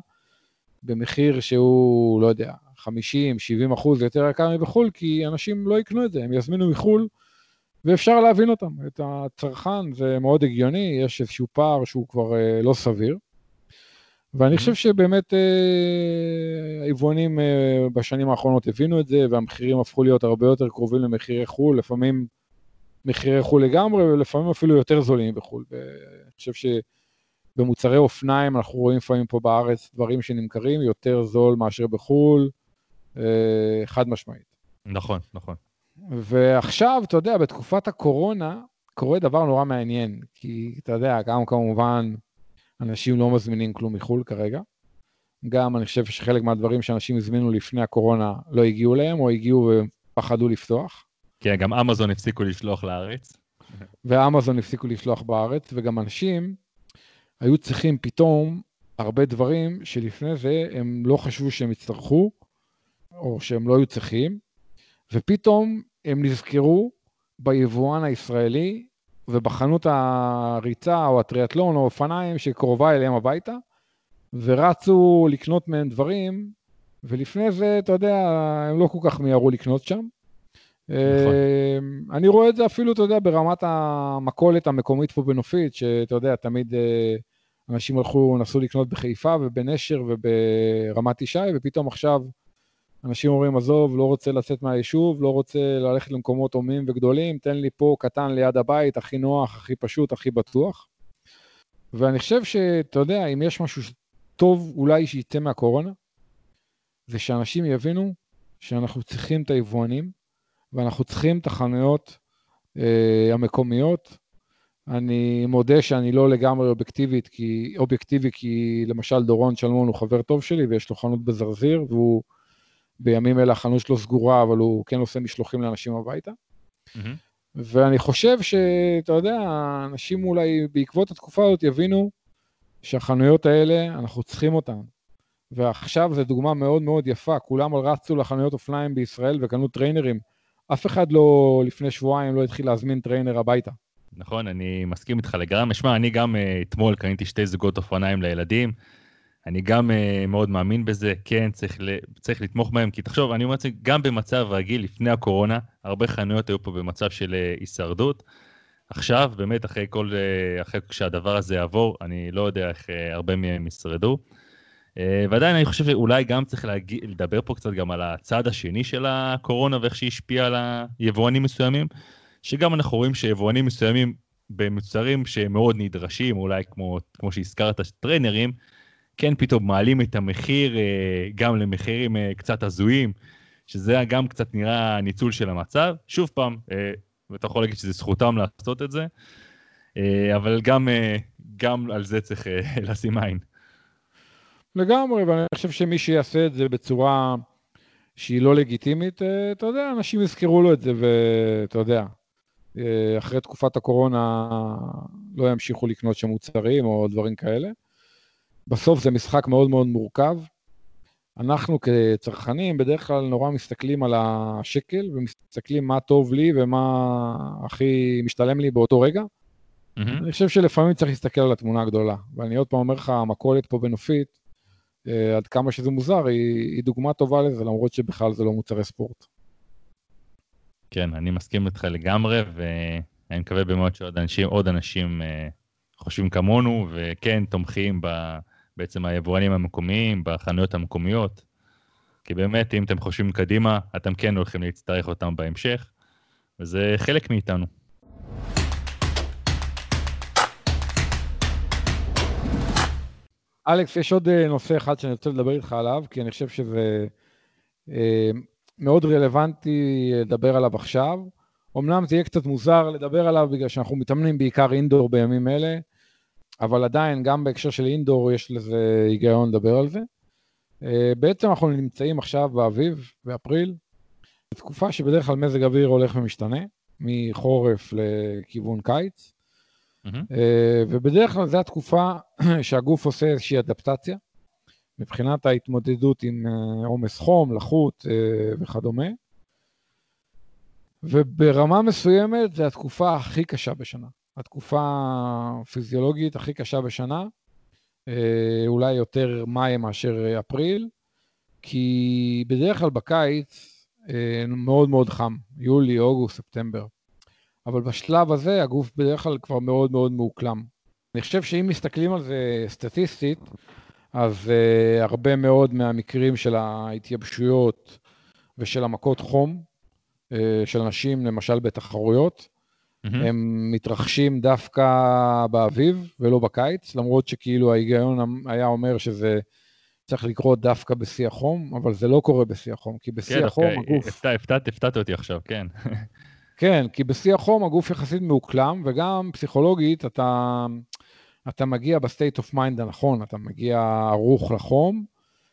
Speaker 3: במחיר שהוא, לא יודע, 50-70 אחוז יותר יקר מבחו"ל, כי אנשים לא יקנו את זה, הם יזמינו מחו"ל, ואפשר להבין אותם. את הצרכן זה מאוד הגיוני, יש איזשהו פער שהוא כבר אה, לא סביר. ואני חושב שבאמת אה, היבואנים אה, בשנים האחרונות הבינו את זה, והמחירים הפכו להיות הרבה יותר קרובים למחירי חו"ל, לפעמים מחירי חו"ל לגמרי, ולפעמים אפילו יותר זולים בחו"ל. ואני חושב שבמוצרי אופניים אנחנו רואים לפעמים פה בארץ דברים שנמכרים יותר זול מאשר בחו"ל, אה, חד משמעית.
Speaker 2: נכון, נכון.
Speaker 3: ועכשיו, אתה יודע, בתקופת הקורונה קורה דבר נורא מעניין, כי אתה יודע, גם כמובן אנשים לא מזמינים כלום מחו"ל כרגע. גם אני חושב שחלק מהדברים שאנשים הזמינו לפני הקורונה לא הגיעו להם, או הגיעו ופחדו לפתוח.
Speaker 2: כן, גם אמזון הפסיקו לשלוח לארץ.
Speaker 3: ואמזון הפסיקו לשלוח בארץ, וגם אנשים היו צריכים פתאום הרבה דברים שלפני זה הם לא חשבו שהם יצטרכו, או שהם לא היו צריכים, ופתאום הם נזכרו ביבואן הישראלי ובחנות הריצה או הטריאטלון או אופניים שקרובה אליהם הביתה, ורצו לקנות מהם דברים, ולפני זה, אתה יודע, הם לא כל כך מיהרו לקנות שם.
Speaker 2: נכון.
Speaker 3: אני רואה את זה אפילו, אתה יודע, ברמת המכולת המקומית פה בנופית, שאתה יודע, תמיד אה, אנשים הלכו, נסו לקנות בחיפה ובנשר וברמת ישי, ופתאום עכשיו אנשים אומרים, עזוב, לא רוצה לצאת מהיישוב, לא רוצה ללכת למקומות הומים וגדולים, תן לי פה קטן ליד הבית, הכי נוח, הכי פשוט, הכי בטוח. ואני חושב שאתה יודע, אם יש משהו טוב אולי שיצא מהקורונה, זה שאנשים יבינו שאנחנו צריכים את היבואנים, ואנחנו צריכים את החנויות אה, המקומיות. אני מודה שאני לא לגמרי אובייקטיבית, כי, אובייקטיבי, כי למשל דורון שלמון הוא חבר טוב שלי ויש לו חנות בזרזיר, והוא בימים אלה החנות שלו סגורה, אבל הוא כן עושה משלוחים לאנשים הביתה.
Speaker 2: Mm-hmm.
Speaker 3: ואני חושב שאתה יודע, אנשים אולי בעקבות התקופה הזאת יבינו שהחנויות האלה, אנחנו צריכים אותן. ועכשיו זו דוגמה מאוד מאוד יפה, כולם רצו לחנויות אופניים בישראל וקנו טריינרים. אף אחד לא, לפני שבועיים לא התחיל להזמין trainer הביתה.
Speaker 2: נכון, אני מסכים איתך לגמרי. שמע, אני גם אה, אתמול קניתי שתי זוגות אופניים לילדים. אני גם אה, מאוד מאמין בזה, כן, צריך, ל, צריך לתמוך בהם, כי תחשוב, אני אומר זה, גם במצב רגיל, לפני הקורונה, הרבה חנויות היו פה במצב של uh, הישרדות. עכשיו, באמת, אחרי כל, uh, אחרי שהדבר הזה יעבור, אני לא יודע איך uh, הרבה מהם ישרדו. Uh, ועדיין אני חושב שאולי גם צריך להגיע, לדבר פה קצת גם על הצד השני של הקורונה ואיך שהיא השפיעה על היבואנים מסוימים, שגם אנחנו רואים שיבואנים מסוימים במוצרים שמאוד נדרשים, אולי כמו, כמו שהזכרת, טריינרים, כן פתאום מעלים את המחיר אה, גם למחירים אה, קצת הזויים, שזה גם קצת נראה ניצול של המצב. שוב פעם, אה, ואתה יכול להגיד שזה זכותם לעשות את זה, אבל גם, גם על זה צריך לשים עין.
Speaker 3: לגמרי, ואני חושב שמי שיעשה את זה בצורה שהיא לא לגיטימית, אתה יודע, אנשים יזכרו לו את זה, ואתה יודע, אחרי תקופת הקורונה לא ימשיכו לקנות שם מוצרים או דברים כאלה. בסוף זה משחק מאוד מאוד מורכב, אנחנו כצרכנים בדרך כלל נורא מסתכלים על השקל ומסתכלים מה טוב לי ומה הכי משתלם לי באותו רגע.
Speaker 2: מהמם.
Speaker 3: אני חושב שלפעמים צריך להסתכל על התמונה הגדולה. ואני עוד פעם אומר לך, המכולת פה בנופית, אה, עד כמה שזה מוזר, היא, היא דוגמה טובה לזה, למרות שבכלל זה לא מוצרי ספורט.
Speaker 2: כן, אני מסכים איתך לגמרי, ואני מקווה באמת שעוד אנשים, עוד אנשים אה, חושבים כמונו, וכן תומכים ב, בעצם היבואנים המקומיים, בחנויות המקומיות. כי באמת, אם אתם חושבים קדימה, אתם כן הולכים להצטרך אותם בהמשך, וזה חלק מאיתנו.
Speaker 3: אלכס, יש עוד אה, נושא אחד שאני רוצה לדבר איתך עליו, כי אני חושב שזה אה, מאוד רלוונטי לדבר עליו עכשיו. אמנם זה יהיה קצת מוזר לדבר עליו בגלל שאנחנו מתאמנים בעיקר אינדור בימים אלה, אבל עדיין, גם בהקשר של אינדור יש לזה היגיון לדבר על זה. אה, בעצם אנחנו נמצאים עכשיו באביב, באפריל, בתקופה שבדרך כלל מזג אוויר הולך ומשתנה, מחורף לכיוון קיץ. אה, ובדרך כלל זו התקופה שהגוף עושה איזושהי אדפטציה, מבחינת ההתמודדות עם אה, עומס חום, לחות וכדומה. וברמה מסוימת זו התקופה הכי קשה בשנה. התקופה הפיזיולוגית הכי קשה בשנה, אה, אולי יותר מאי מאשר אה, אפריל, כי בדרך כלל בקיץ אה, מאוד מאוד חם, יולי, אוגוסט, ספטמבר. אבל בשלב הזה הגוף בדרך כלל כבר מאוד מאוד מאוקלם. אני חושב שאם מסתכלים על זה סטטיסטית, אז uh, הרבה מאוד מהמקרים של ההתייבשויות ושל המכות חום, אה, של אנשים למשל בתחרויות,
Speaker 2: מהחום.
Speaker 3: הם מתרחשים דווקא באביב ולא בקיץ, למרות שכאילו ההיגיון היה אומר שזה צריך לקרות דווקא בשיא החום, אבל זה לא קורה בשיא החום, כי בשיא
Speaker 2: כן,
Speaker 3: החום
Speaker 2: דווקא
Speaker 3: הגוף...
Speaker 2: הפתעת- הפתעת הפתעת אותי עכשיו, כן.
Speaker 3: כן, כי בשיא החום הגוף יחסית מאוקלם, וגם פסיכולוגית אתה, אתה מגיע ב state of mind הנכון, אתה מגיע ערוך לחום,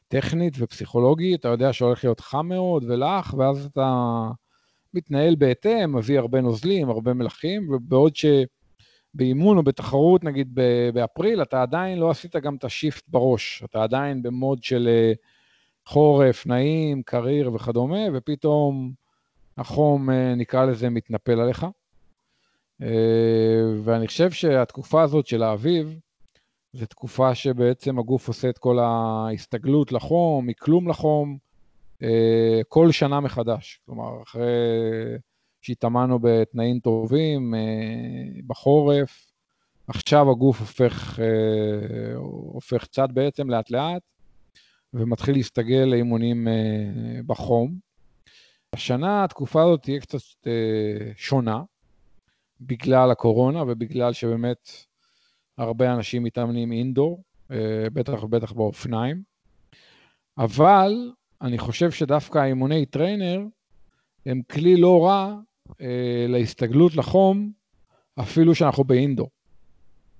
Speaker 3: טכנית ופסיכולוגית, אתה יודע שהולך להיות חם מאוד ולח, ואז אתה מתנהל בהתאם, מביא הרבה נוזלים, הרבה מלחים, ובעוד שבאימון או בתחרות, נגיד באפריל, אתה עדיין לא עשית גם את השיפט בראש, אתה עדיין במוד של אה, חורף, נעים, קריר וכדומה, ופתאום... החום, אה, נקרא לזה, מתנפל עליך. אה, ואני חושב שהתקופה הזאת של האביב, זו תקופה שבעצם הגוף עושה את כל ההסתגלות לחום, מכלום לחום, כל שנה מחדש. כלומר, אחרי שהתאמנו בתנאים טובים, אה, בחורף, עכשיו הגוף הופך, אה, הופך צד בעצם לאט לאט, ומתחיל להסתגל לאימונים אה, בחום. השנה התקופה הזאת תהיה קצת אה, שונה, בגלל הקורונה ובגלל שבאמת הרבה אנשים מתאמנים indoor, אה, בטח ובטח באופניים, אבל אני חושב שדווקא האימוני trainer הם כלי לא רע אה, להסתגלות לחום, אפילו שאנחנו ב indoor.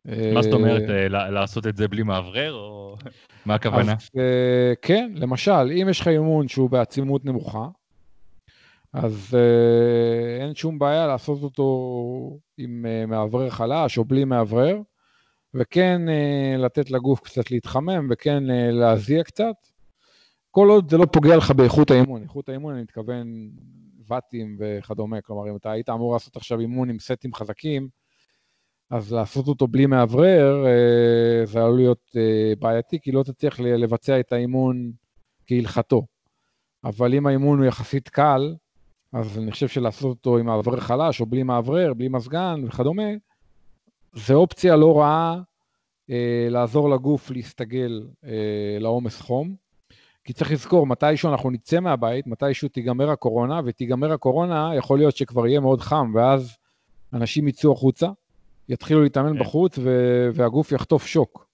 Speaker 2: מה זאת
Speaker 3: אה,
Speaker 2: אומרת, אה, לעשות את זה בלי מאוורר, או מה הכוונה?
Speaker 3: אז אה, כן, למשל, אם יש לך אימון שהוא בעצימות נמוכה, אז אה, אין שום בעיה לעשות אותו עם אה, מאוורר חלש או בלי מאוורר, וכן אה, לתת לגוף קצת להתחמם וכן אה, להזיע קצת, כל עוד זה לא פוגע לך באיכות האימון. איכות האימון, אני מתכוון ואטים וכדומה, כלומר, אם אתה היית אמור לעשות עכשיו אימון עם סטים חזקים, אז לעשות אותו בלי מאוורר, אה, זה עלול להיות אה, בעייתי, כי לא תצליח לבצע את האימון כהלכתו. אבל אם האימון הוא יחסית קל, אז אני חושב שלעשות אותו עם מאוורר חלש, או בלי מאוורר, בלי מזגן וכדומה, זה אופציה לא רעה אה, לעזור לגוף להסתגל אה, לעומס חום. כי צריך לזכור, מתישהו אנחנו נצא מהבית, מתישהו תיגמר הקורונה, ותיגמר הקורונה, יכול להיות שכבר יהיה מאוד חם, ואז אנשים יצאו החוצה, יתחילו להתאמן
Speaker 2: כן.
Speaker 3: בחוץ, ו- והגוף יחטוף שוק.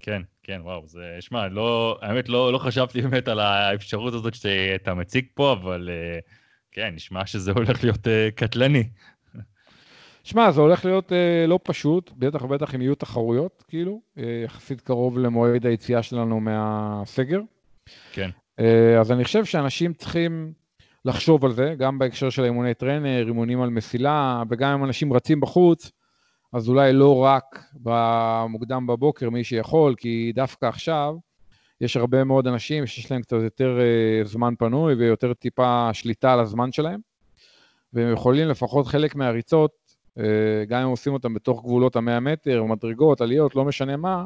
Speaker 2: כן, כן, וואו, זה, שמע, לא, האמת, לא, לא חשבתי באמת על האפשרות הזאת שאתה מציג פה, אבל אה, כן, נשמע שזה הולך להיות אה, קטלני.
Speaker 3: שמע, זה הולך להיות אה, לא פשוט, בטח ובטח אם יהיו תחרויות, כאילו, אה, יחסית קרוב למועד היציאה שלנו מהסגר.
Speaker 2: כן.
Speaker 3: אה, אז אני חושב שאנשים צריכים לחשוב על זה, גם בהקשר של אימוני טרנר, אימונים על מסילה, וגם אם אנשים רצים בחוץ, אז אולי לא רק במוקדם בבוקר, מי שיכול, כי דווקא עכשיו יש הרבה מאוד אנשים שיש להם קצת יותר אה, זמן פנוי ויותר טיפה שליטה על הזמן שלהם, והם יכולים לפחות חלק מהריצות, אה, גם אם עושים אותם בתוך גבולות המאה מטר, מדרגות, עליות, לא משנה מה,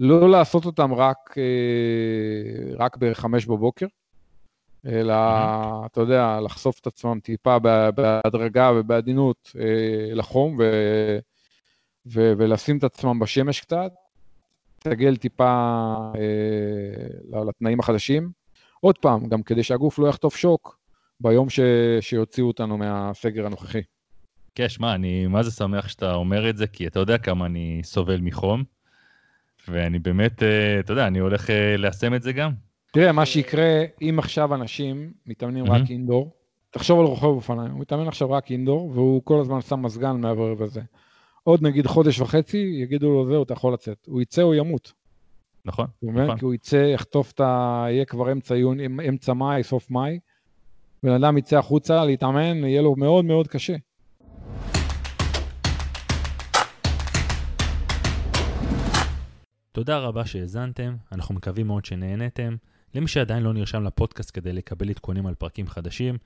Speaker 3: לא לעשות אותם רק, אה, רק בחמש בבוקר, אלא. אתה יודע, לחשוף את עצמם טיפה בהדרגה ובעדינות לחום, ו... ו- ולשים את עצמם בשמש קצת, להסתגל טיפה אה, לתנאים החדשים. עוד פעם, גם כדי שהגוף לא יחטוף שוק ביום ש- שיוציאו אותנו מהסגר הנוכחי.
Speaker 4: כן, שמע, אני מה זה שמח שאתה אומר את זה, כי אתה יודע כמה אני סובל מחום, ואני באמת, אה, אתה יודע, אני הולך אה, ליישם את זה גם.
Speaker 3: תראה, מה שיקרה, אם עכשיו אנשים מתאמנים mm-hmm. רק אינדור, תחשוב על רוכב אופניים, הוא מתאמן עכשיו רק אינדור, והוא כל הזמן שם מזגן מעבר לזה. עוד נגיד חודש וחצי, יגידו לו זהו, אתה יכול לצאת. הוא יצא, הוא ימות.
Speaker 4: נכון,
Speaker 3: נכון. כי הוא יצא, יחטוף את ה... יהיה כבר אמצע יוני, אמצע מאי, סוף מאי. בן אדם יצא החוצה להתאמן, יהיה לו מאוד מאוד קשה.
Speaker 2: תודה רבה שהאזנתם, אנחנו מקווים מאוד שנהנתם. למי שעדיין לא נרשם לפודקאסט כדי לקבל עדכונים על פרקים חדשים,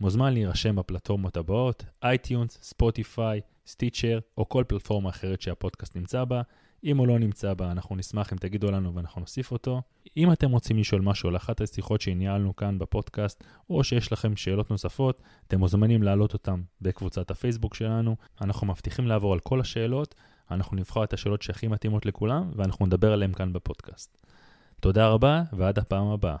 Speaker 2: מוזמן להירשם בפלטפורמות הבאות, iTunes, Spotify, Stitcher או כל פלטפורמה אחרת שהפודקאסט נמצא בה. אם הוא לא נמצא בה, אנחנו נשמח אם תגידו לנו ואנחנו נוסיף אותו. אם אתם רוצים לשאול משהו על אחת השיחות שניהלנו כאן בפודקאסט, או שיש לכם שאלות נוספות, אתם מוזמנים להעלות אותן בקבוצת הפייסבוק שלנו. אנחנו מבטיחים לעבור על כל השאלות, אנחנו נבחר את השאלות שהכי מתאימות לכולם, ואנחנו נדבר עליהן כאן בפודקאסט. תודה רבה, ועד הפעם הבאה.